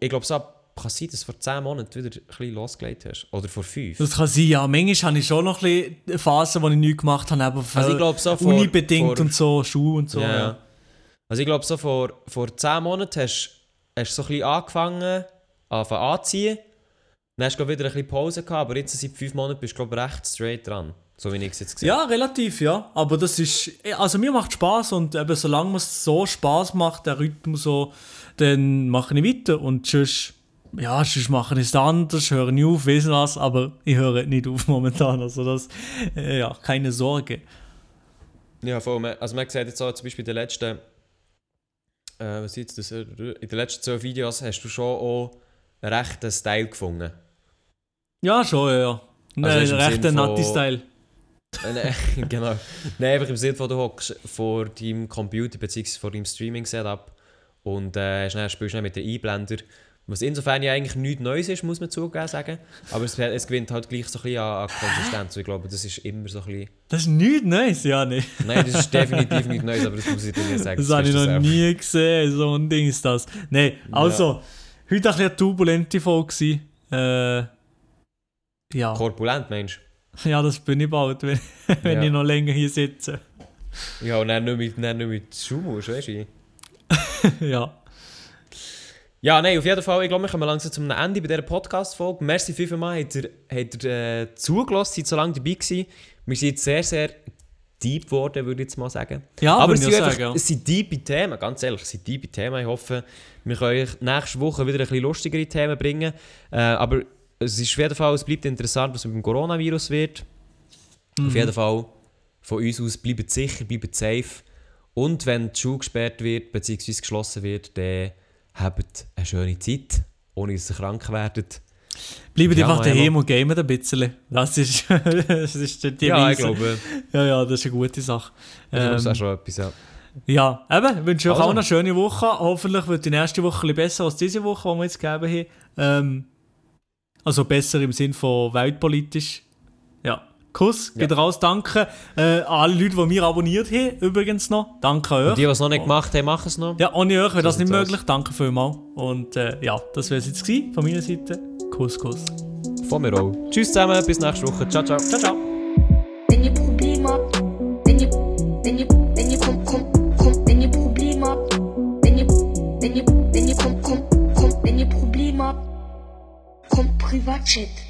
Ich glaube, es kann sein, dass du vor 10 Monaten wieder ein bisschen losgelegt hast. Oder vor 5. Das kann sein, ja. Manchmal habe ich schon noch ein bisschen Phasen, wo ich nichts gemacht habe, aber Also ich glaube, so vor... Uni-bedingt vor, und so, Schuhe und so. ja. Ja. Also ich glaube, so vor, vor 10 Monaten hast du so ein bisschen angefangen, anfangen anzuziehen. Dann hast du glaub, wieder ein bisschen Pause gehabt, aber jetzt seit 5 Monaten bist du glaube recht straight dran. So wie ich es jetzt gesehen Ja, relativ, ja. Aber das ist. Also mir macht Spaß und eben solange es so Spaß macht, der Rhythmus so, dann mache ich weiter. Und sonst, ja, sonst mache ich es anders, höre nicht auf, wissen was, aber ich höre nicht auf momentan. Also das, äh, ja, keine Sorge. Ja, voll. Also man sieht jetzt auch zum Beispiel in den letzten, äh, was ist das, in den letzten 12 Videos hast du schon auch einen rechten Style gefunden. Ja, schon, ja. ja. Also Ein ist im rechter Natti-Style. Äh, Nein, genau. Nein, einfach im Sinne von, du hockst vor deinem Computer bzw. vor deinem Streaming-Setup und äh, dann, spielst dann mit den Einblender. Was insofern ja eigentlich nichts Neues ist, muss man zugeben sagen. Aber es, es gewinnt halt gleich so ein bisschen an, an Konsistenz. Ich glaube, das ist immer so ein bisschen... Das ist nichts Neues, ja, nicht. Nein, das ist definitiv nichts Neues, aber das muss ich dir nicht sagen. Das habe ich du noch selber. nie gesehen, so ein Ding ist das. Nein, also, heute war ein bisschen eine turbulente Folge. Äh, ja. Korpulent, Mensch. ja, das bin ich bald, wenn, wenn Ja. ich noch länger hier sitze. Ja, und dann nicht mit, dann nicht mit Schuh musst, weißt du? ja. Ja, nein, auf jeden Fall, ich glaube, wir kommen langsam zum Ende bei dieser Podcast-Folge. Merci vielmals, habt ihr, habt ihr äh, zugelassen, seid so lange dabei gewesen. Wir sind sehr, sehr deep geworden, würde ich jetzt mal sagen. Ja, Aber es sind, auch einfach, sagen, ja. es sind tiefe Themen, ganz ehrlich, es sind tiefe Themen. Ich hoffe, wir können euch nächste Woche wieder ein bisschen lustigere Themen bringen. Äh, aber es ist auf jeden Fall, es bleibt interessant, was mit dem Coronavirus wird. Mhm. Auf jeden Fall, von uns aus, bleibt sicher, bleibt safe. Und wenn die Schule gesperrt wird, bzw. geschlossen wird, dann habt eine schöne Zeit, ohne dass ihr krank werdet. Bleibt Ja, einfach daheim und gamet ein bisschen. Das ist, das ist die Ja, ich glaube, Ja, ja, das ist eine gute Sache. ich glaube, das Ähm, ist auch schon etwas, ja. Ja, eben, ich wünsche euch Also. auch eine schöne Woche. Hoffentlich wird die nächste Woche ein bisschen besser als diese Woche, die wir jetzt gegeben haben. Ähm, also besser im Sinn von weltpolitisch. Ja. Kuss, Ja. geht raus, danke äh, alle Leute, die mir abonniert haben, übrigens noch. Danke an euch. Die, die es noch nicht gemacht haben, machen es noch. Ja, ohne euch wäre das nicht möglich. Danke vielmals. Und äh, ja, das wäre es jetzt gewesen von meiner Seite. Kuss, Kuss. Von mir auch. Tschüss zusammen, bis nächste Woche. Ciao, ciao. Ciao, ciao. Wenn